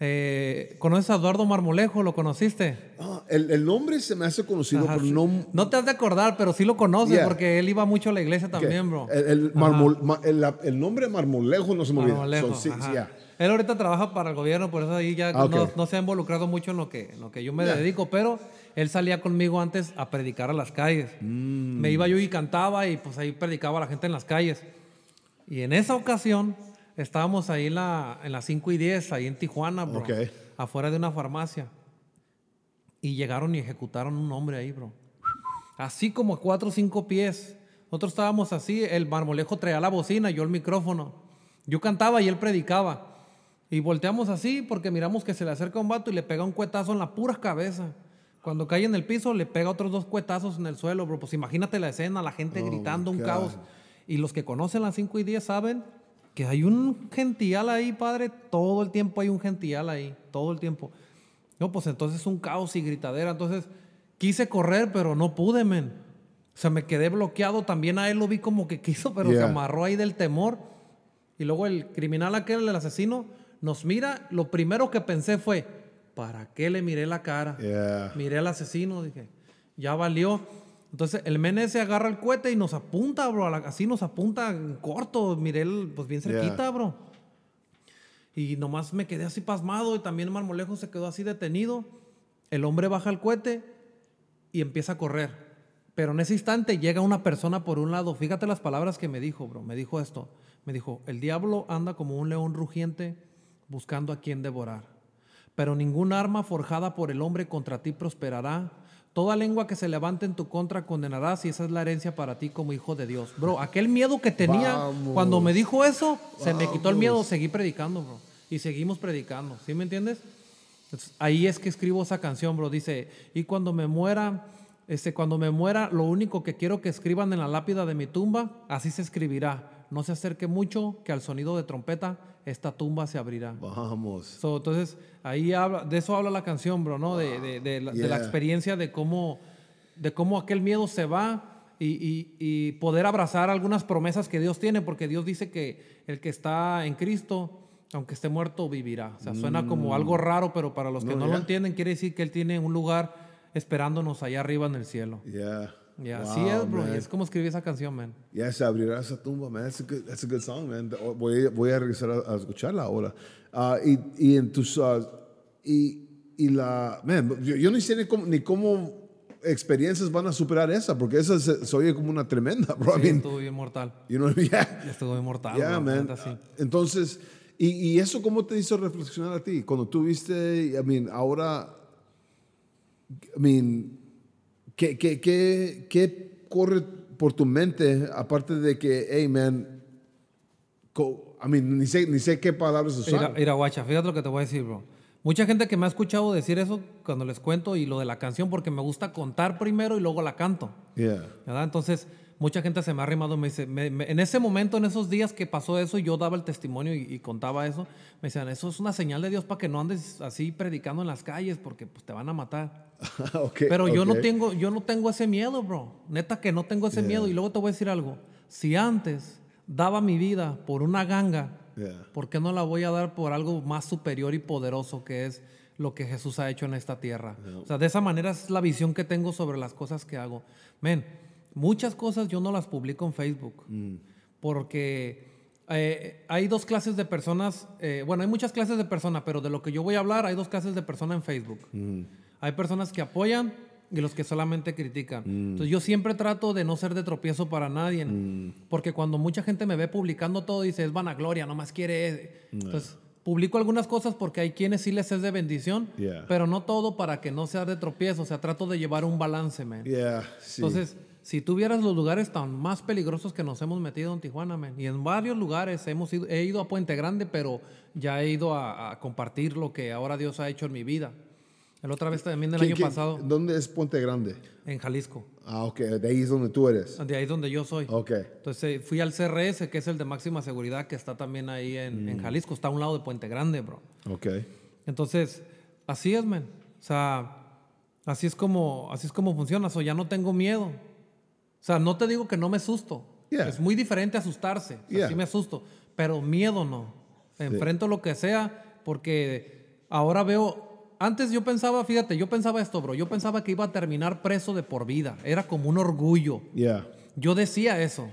eh, ¿conoces a Eduardo Marmolejo? ¿Lo conociste? Ah, el, el nombre se me hace conocido, Ajá, pero sí. no. No te has de acordar, pero sí lo conoces Yeah. porque él iba mucho a la iglesia ¿qué? también, bro. El, el marmol- ma- el- nombre Marmolejo no se me olvida. Marmolejo, So, sí, ajá. Él ahorita trabaja para el gobierno, por eso ahí ya Ah, ok. no, no se ha involucrado mucho en lo que, en lo que yo me Ya. dedico, pero él salía conmigo antes a predicar a las calles. Mm. Me iba yo y cantaba y pues ahí predicaba a la gente en las calles. Y en esa ocasión estábamos ahí en la, en las 5 y 10, ahí en Tijuana, bro, Ok. afuera de una farmacia. Y llegaron y ejecutaron un hombre ahí, bro. Así como cuatro o cinco pies. Nosotros estábamos así, el marmolejo traía la bocina, yo el micrófono. Yo cantaba y él predicaba. Y volteamos así porque miramos que se le acerca un vato y le pega un cuetazo en la pura cabeza. Cuando cae en el piso, le pega otros dos cuetazos en el suelo, bro. Pues imagínate la escena, la gente Oh, gritando, un caos. Y los que conocen las 5 y 10 saben que hay un gential ahí, padre. Todo el tiempo hay un gential ahí, todo el tiempo. No, pues entonces un caos y gritadera. Entonces quise correr, pero no pude, men. O sea, me quedé bloqueado. También a él lo vi como que quiso, pero se amarró ahí del temor. Y luego el criminal aquel, el asesino, nos mira. Lo primero que pensé fue, ¿para qué le miré la cara? Yeah. Miré al asesino, dije, ya valió. Entonces el men se agarra el cohete y nos apunta, bro. así nos apunta en corto. Miré, el- pues bien cerquita, Yeah. bro. Y nomás me quedé así pasmado y también Marmolejo se quedó así detenido. El hombre baja el cohete y empieza a correr. Pero en ese instante llega una persona por un lado. Fíjate las palabras que me dijo, bro. Me dijo esto. Me dijo, el diablo anda como un león rugiente buscando a quien devorar. Pero ningún arma forjada por el hombre contra ti prosperará. Toda lengua que se levante en tu contra condenarás y esa es la herencia para ti como hijo de Dios. Bro, aquel miedo que tenía Vamos. cuando me dijo eso, se me quitó el miedo, seguí predicando, bro. Y seguimos predicando, ¿sí me entiendes? Entonces, ahí es que escribo esa canción, bro. Dice, y cuando me muera, este, cuando me muera, lo único que quiero que escriban en la lápida de mi tumba, así se escribirá. No se acerque mucho, que al sonido de trompeta, esta tumba se abrirá. Vamos. So, entonces, ahí habla, de eso habla la canción, bro, ¿no? De, de- de la, de la Yeah. experiencia de cómo, de cómo aquel miedo se va y, y- y poder abrazar algunas promesas que Dios tiene, porque Dios dice que el que está en Cristo, aunque esté muerto, vivirá. O sea, suena como algo raro, pero para los que Mm. No, lo entienden, quiere decir que Él tiene un lugar esperándonos allá arriba en el cielo. Yeah. Ya, Wow, así es, bro. man. Es como escribí esa canción, man. Ya se abrirá esa tumba, man. That's a good, that's a good song, man. Voy, a- voy a regresar a, a escucharla ahora. Ah, y, y en tus. ah, y, y la. Man, yo, yo no sé ni cómo, ni cómo experiencias van a superar esa, porque esa se, se oye como una tremenda, bro. I Sí, mean, estuvo bien mortal. you know, yeah. Estuvo bien mortal. Yeah, man. sí. Entonces, y, y eso cómo te hizo reflexionar a ti? Cuando tú viste, I mean, ahora, I mean, ¿qué, qué, qué, qué corre por tu mente aparte de que, hey, man, I mean, ni sé, ni sé qué palabras usar. mira, guacha, fíjate lo que te voy a decir, bro. Mucha gente que me ha escuchado decir eso cuando les cuento y lo de la canción, porque me gusta contar primero y luego la canto. Yeah. ¿verdad? Entonces, mucha gente se me ha arrimado me dice, me- me- en ese momento, en esos días que pasó eso yo daba el testimonio y, y contaba eso, me decían, eso es una señal de Dios para que no andes así predicando en las calles porque pues, te van a matar. Ok, Pero yo no tengo, yo no tengo ese miedo, bro. Neta que no tengo ese miedo. Y luego te voy a decir algo. Si antes daba mi vida por una ganga, Yeah. ¿por qué no la voy a dar por algo más superior y poderoso que es lo que Jesús ha hecho en esta tierra? O sea, de esa manera es la visión que tengo sobre las cosas que hago. Men, muchas cosas yo no las publico en Facebook porque eh, hay dos clases de personas, eh, bueno, hay muchas clases de personas, pero de lo que yo voy a hablar hay dos clases de personas en Facebook. Hay personas que apoyan y los que solamente critican. Entonces yo siempre trato de no ser de tropiezo para nadie, porque cuando mucha gente me ve publicando todo dice es vanagloria, nomás quiere... Entonces publico algunas cosas porque hay quienes sí les es de bendición, Yeah. pero no todo para que no sea de tropiezo, o sea, trato de llevar un balance, man. Yeah, sí. Entonces, si tú vieras los lugares tan más peligrosos que nos hemos metido en Tijuana, man, y en varios lugares hemos ido, he ido a Puente Grande, pero ya he ido a, a compartir lo que ahora Dios ha hecho en mi vida. La otra vez también el ¿Qué- año qué- pasado, ¿Dónde es Puente Grande? en Jalisco, Ah, ok, de ahí es donde tú eres. de ahí es donde yo soy. Ok. Entonces eh, fui al CRS, que es el de máxima seguridad, que está también ahí en, en Jalisco, está a un lado de Puente Grande, bro. Ok. Entonces, así es, man. O sea, así es como, así es como funciona. O ya no tengo miedo. O sea, no te digo que no me asusto. Yeah. Es muy diferente asustarse. O sea, Yeah. Sí me asusto. Pero miedo no. Enfrento lo que sea porque ahora veo... Antes yo pensaba, fíjate, yo pensaba esto, bro. Yo pensaba que iba a terminar preso de por vida. Era como un orgullo. Yeah. Yo decía eso.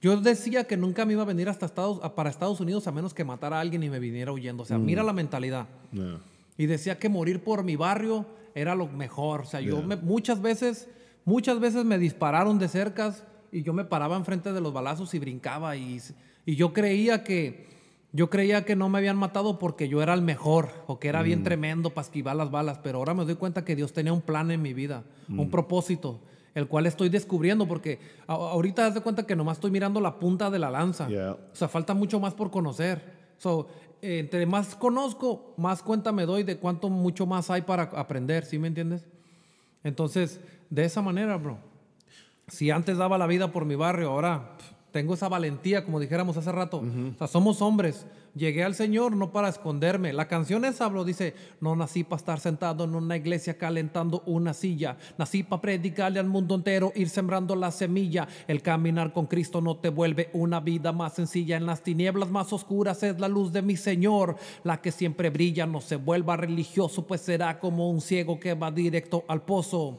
Yo decía que nunca me iba a venir hasta Estados, para Estados Unidos a menos que matara a alguien y me viniera huyendo. O sea, mira la mentalidad. Yeah. Y decía que morir por mi barrio era lo mejor. O sea, yo me- muchas veces, muchas veces me dispararon de cercas y yo me paraba enfrente de los balazos y brincaba. Y, y yo creía que, yo creía que no me habían matado porque yo era el mejor o que era bien tremendo para esquivar las balas. Pero ahora me doy cuenta que Dios tenía un plan en mi vida, un propósito, el cual estoy descubriendo porque ahorita das de cuenta que nomás estoy mirando la punta de la lanza. Yeah. O sea, falta mucho más por conocer. So, eh, entre más conozco, más cuenta me doy de cuánto mucho más hay para aprender, ¿sí me entiendes? Entonces, de esa manera, bro. Si antes daba la vida por mi barrio, ahora tengo esa valentía, como dijéramos hace rato. O sea, somos hombres. Llegué al Señor no para esconderme. La canción esa, bro, dice, no nací para estar sentado en una iglesia calentando una silla. Nací para predicarle al mundo entero, ir sembrando la semilla. El caminar con Cristo no te vuelve una vida más sencilla. En las tinieblas más oscuras es la luz de mi Señor, la que siempre brilla. No se vuelva religioso, pues será como un ciego que va directo al pozo.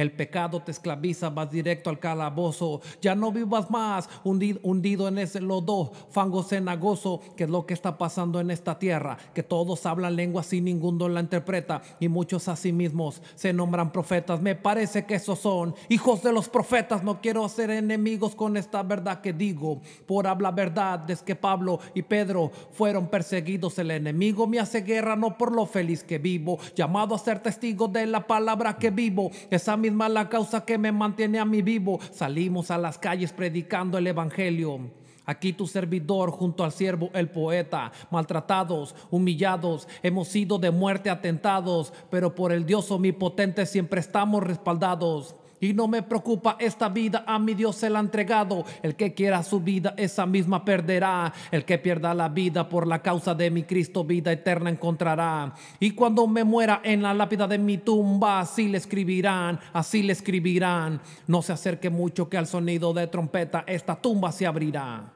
El pecado te esclaviza, vas directo al calabozo. Ya no vivas más hundi- hundido en ese lodo, fango cenagoso, que es lo que está pasando en esta tierra. Que todos hablan lenguas y ninguno la interpreta. Y muchos a sí mismos se nombran profetas. Me parece que esos son hijos de los profetas. No quiero ser enemigos con esta verdad que digo. Por habla verdad, es que Pablo y Pedro fueron perseguidos. El enemigo me hace guerra, no por lo feliz que vivo. Llamado a ser testigo de la palabra que vivo. Esa misma la causa que me mantiene a mí vivo. Salimos a las calles predicando el evangelio. Aquí tu servidor junto al siervo el poeta, maltratados, humillados, hemos sido de muerte atentados, pero por el Dios omnipotente siempre estamos respaldados. Y no me preocupa esta vida, a mi Dios se la ha entregado. El que quiera su vida, esa misma perderá. El que pierda la vida por la causa de mi Cristo, vida eterna encontrará. Y cuando me muera en la lápida de mi tumba, así le escribirán, así le escribirán. No se acerque mucho que al sonido de trompeta esta tumba se abrirá.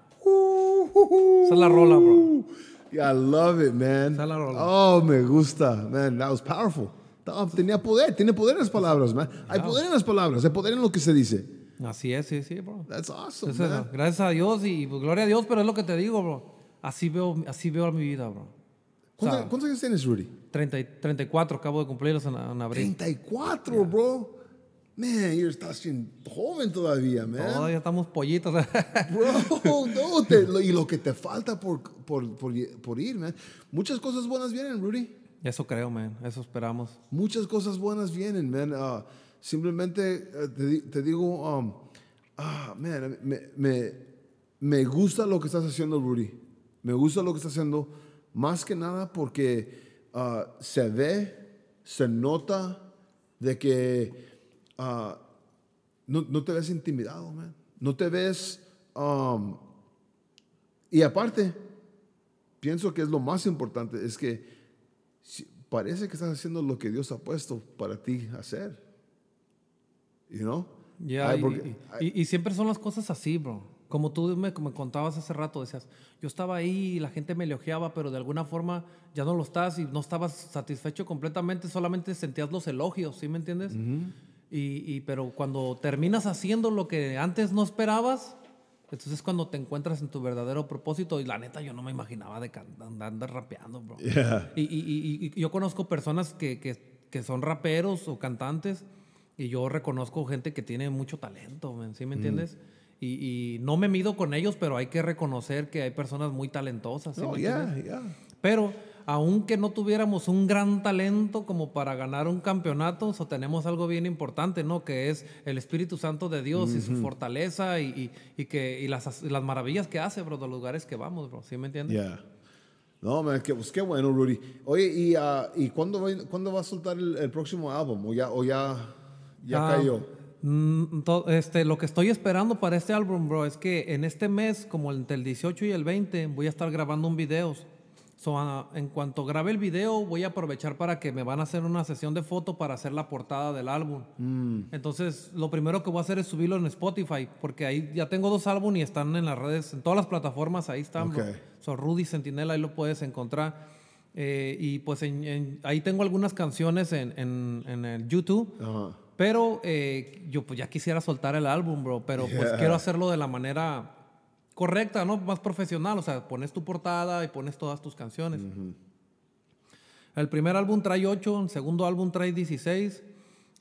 Esa es la rola, bro. Yeah, I love it, man. Esa es la rola. Oh, me gusta. Man, that was powerful. Tenía poder, tiene poder en las palabras, man. Hay poder en las palabras, hay poder en lo que se dice. Así es, sí, sí, bro. That's awesome, man. gracias a Dios y pues, gloria a Dios, pero es lo que te digo, bro. Así veo, así veo mi vida, bro. ¿Cuántos, sea- cuántos años tienes, Rudy? 30 y- 34, acabo de cumplirlos en, en abril. 34, bro. Man, you're estás joven todavía, man. Todavía estamos pollitos. Bro, no, te- lo- y lo que te falta por, por, por, por ir, man. Muchas cosas buenas vienen, Rudy. Eso creo, man. Eso esperamos. Muchas cosas buenas vienen, man. Ah, simplemente eh, te, te digo, um, ah, man, me, me, me gusta lo que estás haciendo, Rudy. Me gusta lo que estás haciendo, más que nada porque ah, se ve, se nota de que ah, no, no te ves intimidado, man. No te ves... um, y aparte, pienso que es lo más importante, es que parece que estás haciendo lo que Dios ha puesto para ti hacer. You know? Ya, Ay, y, porque- y- y- y siempre son las cosas así, bro. Como tú me, me contabas hace rato, decías, yo estaba ahí y la gente me elogiaba, pero de alguna forma ya no lo estás y no estabas satisfecho completamente, solamente sentías los elogios, ¿sí me entiendes? y, y- pero cuando terminas haciendo lo que antes no esperabas, entonces es cuando te encuentras en tu verdadero propósito. Y la neta, yo no me imaginaba de andar, rapeando, bro. Yeah. Y, y- y- y yo conozco personas que, que- que son raperos o cantantes y yo reconozco gente que tiene mucho talento, man, ¿sí me entiendes? Y, y no me mido con ellos, pero hay que reconocer que hay personas muy talentosas, ¿sí No, me yeah, entiendes? yeah. Pero aunque no tuviéramos un gran talento como para ganar un campeonato, so tenemos algo bien importante, ¿no? Que es el Espíritu Santo de Dios y su fortaleza y, y- y que, y las, las maravillas que hace, bro, de los lugares que vamos, bro. ¿Sí me entiendes? Yeah. No, man, que, pues qué bueno, Rudy. Oye, ¿y, ah, ¿y cuándo, va, cuándo va a soltar el, el próximo álbum? ¿O ya, o ya, ya Ah, cayó? mm, este, lo que estoy esperando para este álbum, bro, es que en este mes, como entre el 18 y el 20, voy a estar grabando un video. So, ah, en cuanto grabe el video, voy a aprovechar para que me van a hacer una sesión de foto para hacer la portada del álbum. Entonces, lo primero que voy a hacer es subirlo en Spotify, porque ahí ya tengo dos álbumes y están en las redes, en todas las plataformas, ahí están. bro. Ok. So, Rudy Sentinela, ahí lo puedes encontrar. Eh, y pues en- en- ahí tengo algunas canciones en, en- en el YouTube. Pero eh, yo pues ya quisiera soltar el álbum, bro, pero pues quiero hacerlo de la manera correcta, ¿no? Más profesional, o sea, pones tu portada y pones todas tus canciones. El primer álbum trae 8, el segundo álbum trae 16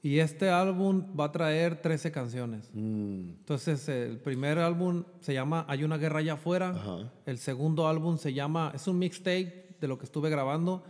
y este álbum va a traer 13 canciones. Entonces, el primer álbum se llama Hay una guerra allá afuera, el segundo álbum se llama, es un mixtape de lo que estuve grabando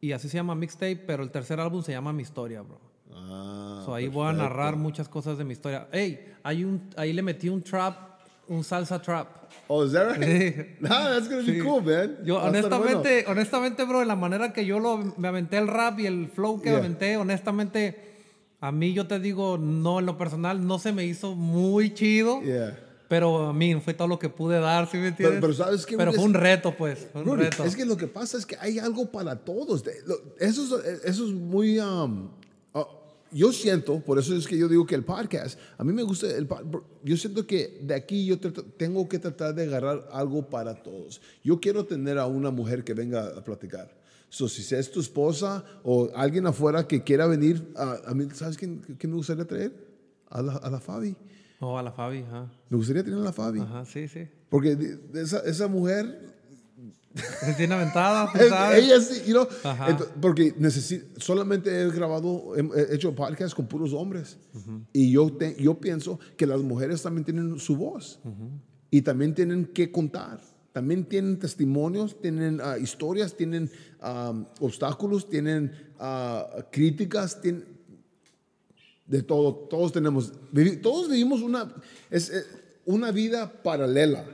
y así se llama mixtape, pero el tercer álbum se llama Mi Historia, bro. Ah, So, ahí voy a narrar muchas cosas de mi historia. Hey, hay un, ahí le metí un trap, un salsa trap. Oh, is that right? Sí. Nah, that's gonna be cool, man. Yo Va bueno. honestamente, honestamente, bro, en la manera que yo lo, me aventé el rap y el flow que Yeah. me aventé, honestamente, a mí yo te digo, no, en lo personal no se me hizo muy chido, Yeah. pero a mí fue todo lo que pude dar, ¿sí me entiendes? pero ¿sabes qué, Pero fue un reto, pues, fue un Rudy, reto. es que lo que pasa es que hay algo para todos. Eso es, eso es muy... um, ah, yo siento, por eso es que yo digo que el podcast, a mí me gusta el podcast, yo siento que de aquí yo trato- tengo que tratar de agarrar algo para todos. Yo quiero tener a una mujer que venga a platicar. So, si es tu esposa o alguien afuera que quiera venir, a, a mí, ¿sabes quién, quién me gustaría traer? A la, a la Fabi. Oh, a la Fabi, ajá. Me gustaría tener a la Fabi. Ajá, sí, sí. Porque esa, esa mujer Es bien aventada, tú Es- sabes. Ella sí, you know, Ajá. ento- porque solamente he grabado, he, he hecho podcasts con puros hombres. Y yo, te- yo pienso que las mujeres también tienen su voz. Y también tienen que contar. También tienen testimonios, tienen ah, historias, tienen ah, obstáculos, tienen ah, críticas, tienen de todo. Todos tenemos, todos vivimos una, es, eh, una vida paralela.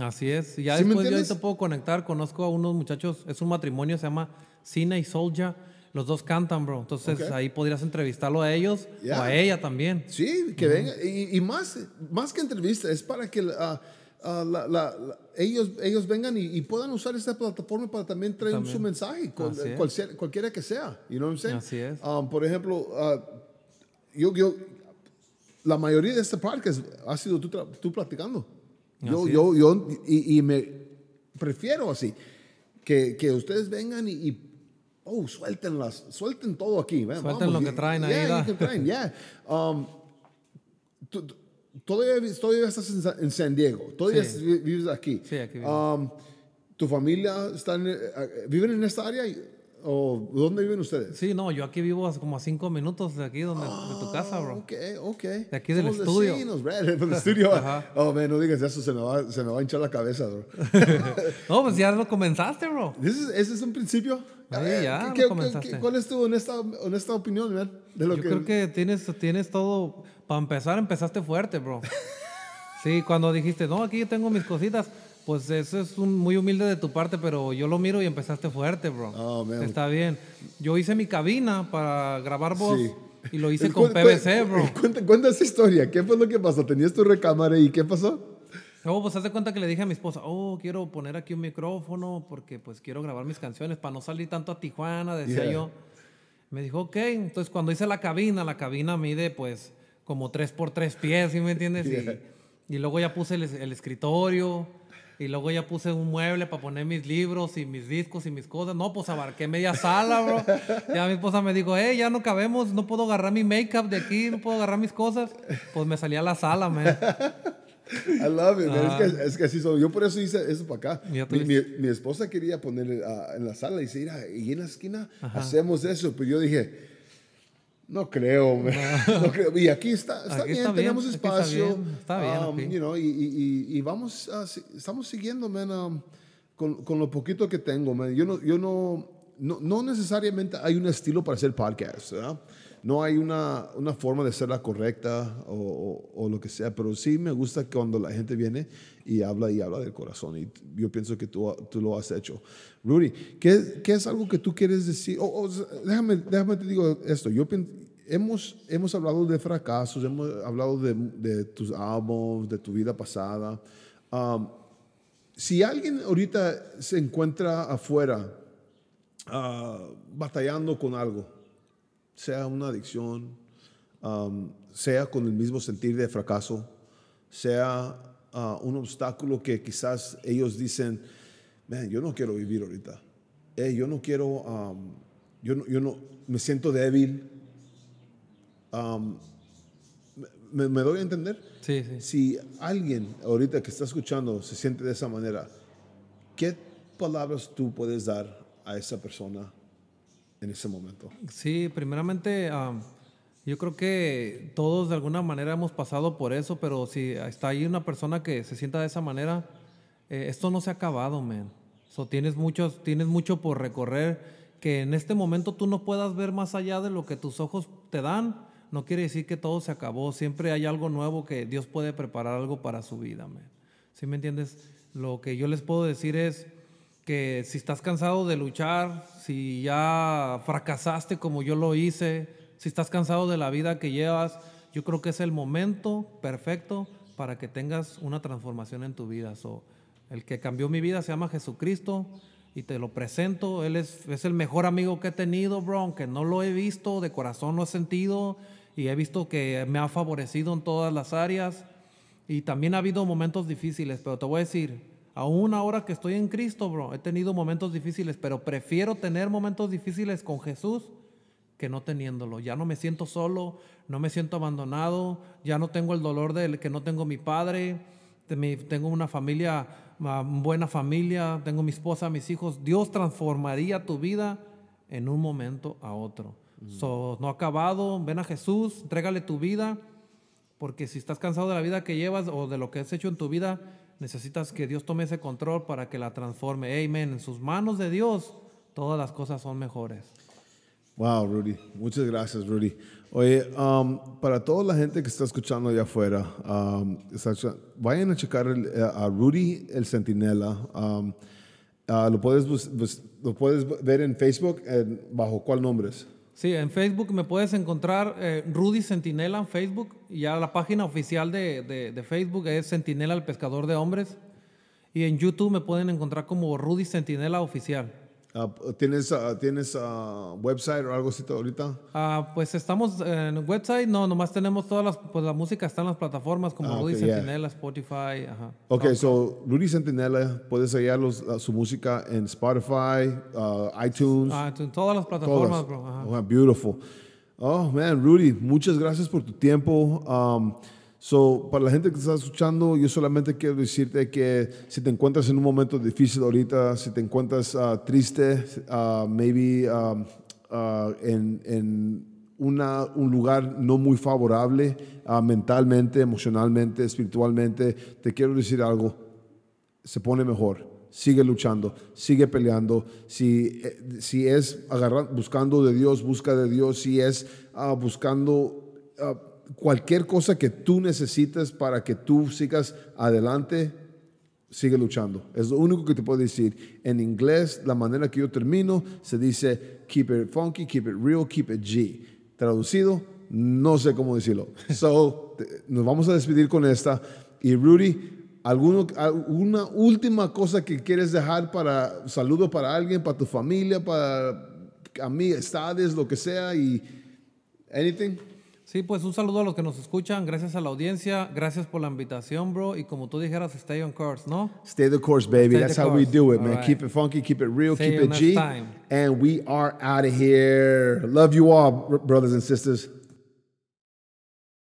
Así es. Y ya ¿Sí después yo te puedo conectar. Conozco a unos muchachos, es un matrimonio, se llama Cine y Solja. Los dos cantan, bro. Entonces Ok. ahí podrías entrevistarlo a ellos Ya. o a ella también. Sí, que venga. Y, y más, más que entrevista, es para que ah, ah, la- la- la- ellos, ellos vengan y, y puedan usar esta plataforma para también traer También. su mensaje, con- Así es. cualquier- cualquiera que sea. You know what I'm saying? Así es. Um, por ejemplo, ah, yo, yo, la mayoría de este podcast ha sido tú, tú platicando. Yo, yo, yo, y, y me prefiero así, que, que ustedes vengan y, y Oh, suéltenlas, suelten todo aquí. Suelten vamos. lo que traen ahí, Yeah, traen, yeah. Um, todavía, todavía estás en, Sa- en San Diego, todavía Sí. vi- vives aquí. Sí, aquí. Um, ¿Tu familia está en, eh, eh, viven en esta área? ¿O dónde viven ustedes? Sí, no, yo aquí vivo como a cinco minutos de aquí, donde, de tu casa, bro. Ok, ok. De aquí del Somos estudio. vecinos, bro, del estudio. Ajá. Oh, man, no digas eso, se me va, se me va a hinchar la cabeza, bro. No, pues ya lo comenzaste, bro. ¿Ese es, ese es un principio? Sí, ver, ya ¿qué- lo qué- comenzaste. qué- ¿Cuál es tu honesta, honesta opinión, man? De lo Yo que, creo que tienes, tienes todo. Para empezar, empezaste fuerte, bro. Sí, cuando dijiste, no, aquí tengo mis cositas, pues eso es un, muy humilde de tu parte, pero yo lo miro y empezaste fuerte, bro. Oh. Está bien. Yo hice mi cabina para grabar voz Sí. y lo hice El con cu- PVC, bro. Cuenta, cuenta esa historia. ¿Qué fue lo que pasó? ¿Tenías tu recámara y qué pasó? No, pues haz de cuenta que le dije a mi esposa, oh, quiero poner aquí un micrófono porque pues quiero grabar mis canciones para no salir tanto a Tijuana, decía Yeah. yo. Me dijo, ok. Entonces cuando hice la cabina, la cabina mide pues como 3 por 3 pies, ¿sí me entiendes? Y- Yeah. Y, luego ya puse el, el escritorio y luego ya puse un mueble para poner mis libros y mis discos y mis cosas. No, pues abarqué media sala, bro. Ya mi esposa me dijo, hey, ya no cabemos, no puedo agarrar mi make-up de aquí, no puedo agarrar mis cosas. Pues me salí a la sala, man. I love it, man. Es, que, es que así soy. Yo por eso hice eso para acá. Mi, mi, mi esposa quería poner ah, en la sala y dice, mira, y en la esquina Ajá. hacemos eso. Pero yo dije, no creo, man. No creo. Y aquí está, está Aquí bien, está bien, tenemos aquí está espacio. bien, está bien, um, you know, y, y, y, vamos, si- estamos siguiendo, man, um, con, con lo poquito que tengo, man. Yo no, yo no, no, no necesariamente hay un estilo para hacer podcast, ¿verdad? No hay una, una forma de hacerla correcta o, o- lo que sea, pero sí me gusta cuando la gente viene y habla y habla del corazón. Y yo pienso que tú, tú lo has hecho. Rudy, ¿qué, qué es algo que tú quieres decir? O- o, déjame, déjame te digo esto. Yo hemos, hemos hablado de fracasos, hemos hablado de, tus álbumes, de tu vida pasada. Si alguien ahorita se encuentra afuera ah, batallando con algo, sea una adicción, um, sea con el mismo sentir de fracaso, sea ah, un obstáculo que quizás ellos dicen, man, yo no quiero vivir ahorita. Eh, yo no quiero, um, yo, no, yo no, me siento débil. Um, me, me doy a entender? Sí, sí. Si alguien ahorita que está escuchando se siente de esa manera, ¿qué palabras tú puedes dar a esa persona en ese momento? Sí, primeramente, am, yo creo que todos de alguna manera hemos pasado por eso, pero si está ahí una persona que se sienta de esa manera, eh, esto no se ha acabado, man. So, tienes, muchos, tienes mucho por recorrer, que en este momento tú no puedas ver más allá de lo que tus ojos te dan, no quiere decir que todo se acabó. Siempre hay algo nuevo que Dios puede preparar algo para su vida, man. ¿Sí me entiendes? Lo que yo les puedo decir es que si estás cansado de luchar, si ya fracasaste como yo lo hice, si estás cansado de la vida que llevas, yo creo que es el momento perfecto para que tengas una transformación en tu vida. So, el que cambió mi vida se llama Jesucristo y te lo presento. Él es, es el mejor amigo que he tenido, bro, aunque no lo he visto, de corazón lo he sentido y he visto que me ha favorecido en todas las áreas. Y también ha habido momentos difíciles, pero te voy a decir, aún ahora que estoy en Cristo, bro, he tenido momentos difíciles, pero prefiero tener momentos difíciles con Jesús que no teniéndolo. Ya no me siento solo, no me siento abandonado, ya no tengo el dolor de que no tengo mi padre, tengo una familia, una buena familia, tengo mi esposa, mis hijos. Dios transformaría tu vida en un momento a otro. So, no ha acabado, ven a Jesús, entrégale tu vida, porque si estás cansado de la vida que llevas o de lo que has hecho en tu vida, necesitas que Dios tome ese control para que la transforme. Amen. En sus manos de Dios, todas las cosas son mejores. Wow, Rudy. Muchas gracias, Rudy. Oye, um, para toda la gente que está escuchando allá afuera, um, vayan a checar el- eh, a Rudy el Centinela. Um, ah, lo, puedes, ver en Facebook, ¿bajo cuál nombres? Sí, en Facebook me puedes encontrar eh, Rudy Centinela en Facebook. Y ya la página oficial de, de- de Facebook es Centinela el Pescador de Hombres. Y en YouTube me pueden encontrar como Rudy Centinela Oficial. Ah, ¿Tienes, ah, ¿tienes ah, website o algo así ahorita? Ah, pues estamos en website, no, nomás tenemos todas las, pues la música está en las plataformas como Ah, Rudy ok, yeah. Sentinela, Spotify, ajá. Ok, so Rudy Centinela, puedes hallar los- su música en Spotify, uh, iTunes, en todas las todas. plataformas, bro. Ajá. Oh, beautiful. Oh, man, Rudy, muchas gracias por tu tiempo. Um, so, para la gente que está escuchando, yo solamente quiero decirte que si te encuentras en un momento difícil ahorita, si te encuentras ah, triste, ah, maybe ah, en, en una, un lugar no muy favorable mentalmente, emocionalmente, espiritualmente, te quiero decir algo se pone mejor. Sigue luchando, sigue peleando. Si, eh, si es agarrar, buscando de Dios, busca de Dios. Si es ah, buscando ah, cualquier cosa que tú necesites para que tú sigas adelante, sigue luchando. Es lo único que te puedo decir. En inglés, la manera que yo termino, se dice keep it funky, keep it real, keep it G. Traducido, no sé cómo decirlo. So, nos vamos a despedir con esta. Y Rudy, ¿alguno, ¿alguna última cosa que quieres dejar para saludo para alguien, para tu familia, para amistades, lo que sea? Y anything? Sí, pues un saludo a los que nos escuchan, gracias a la audiencia, gracias por la invitación, bro, y como tú dijeras, stay on course, ¿no? Stay the course, baby. Stay That's how we do it, man. right. Keep it funky, keep it real, See keep it G. time. And we are out of here. Love you all, br- brothers and sisters.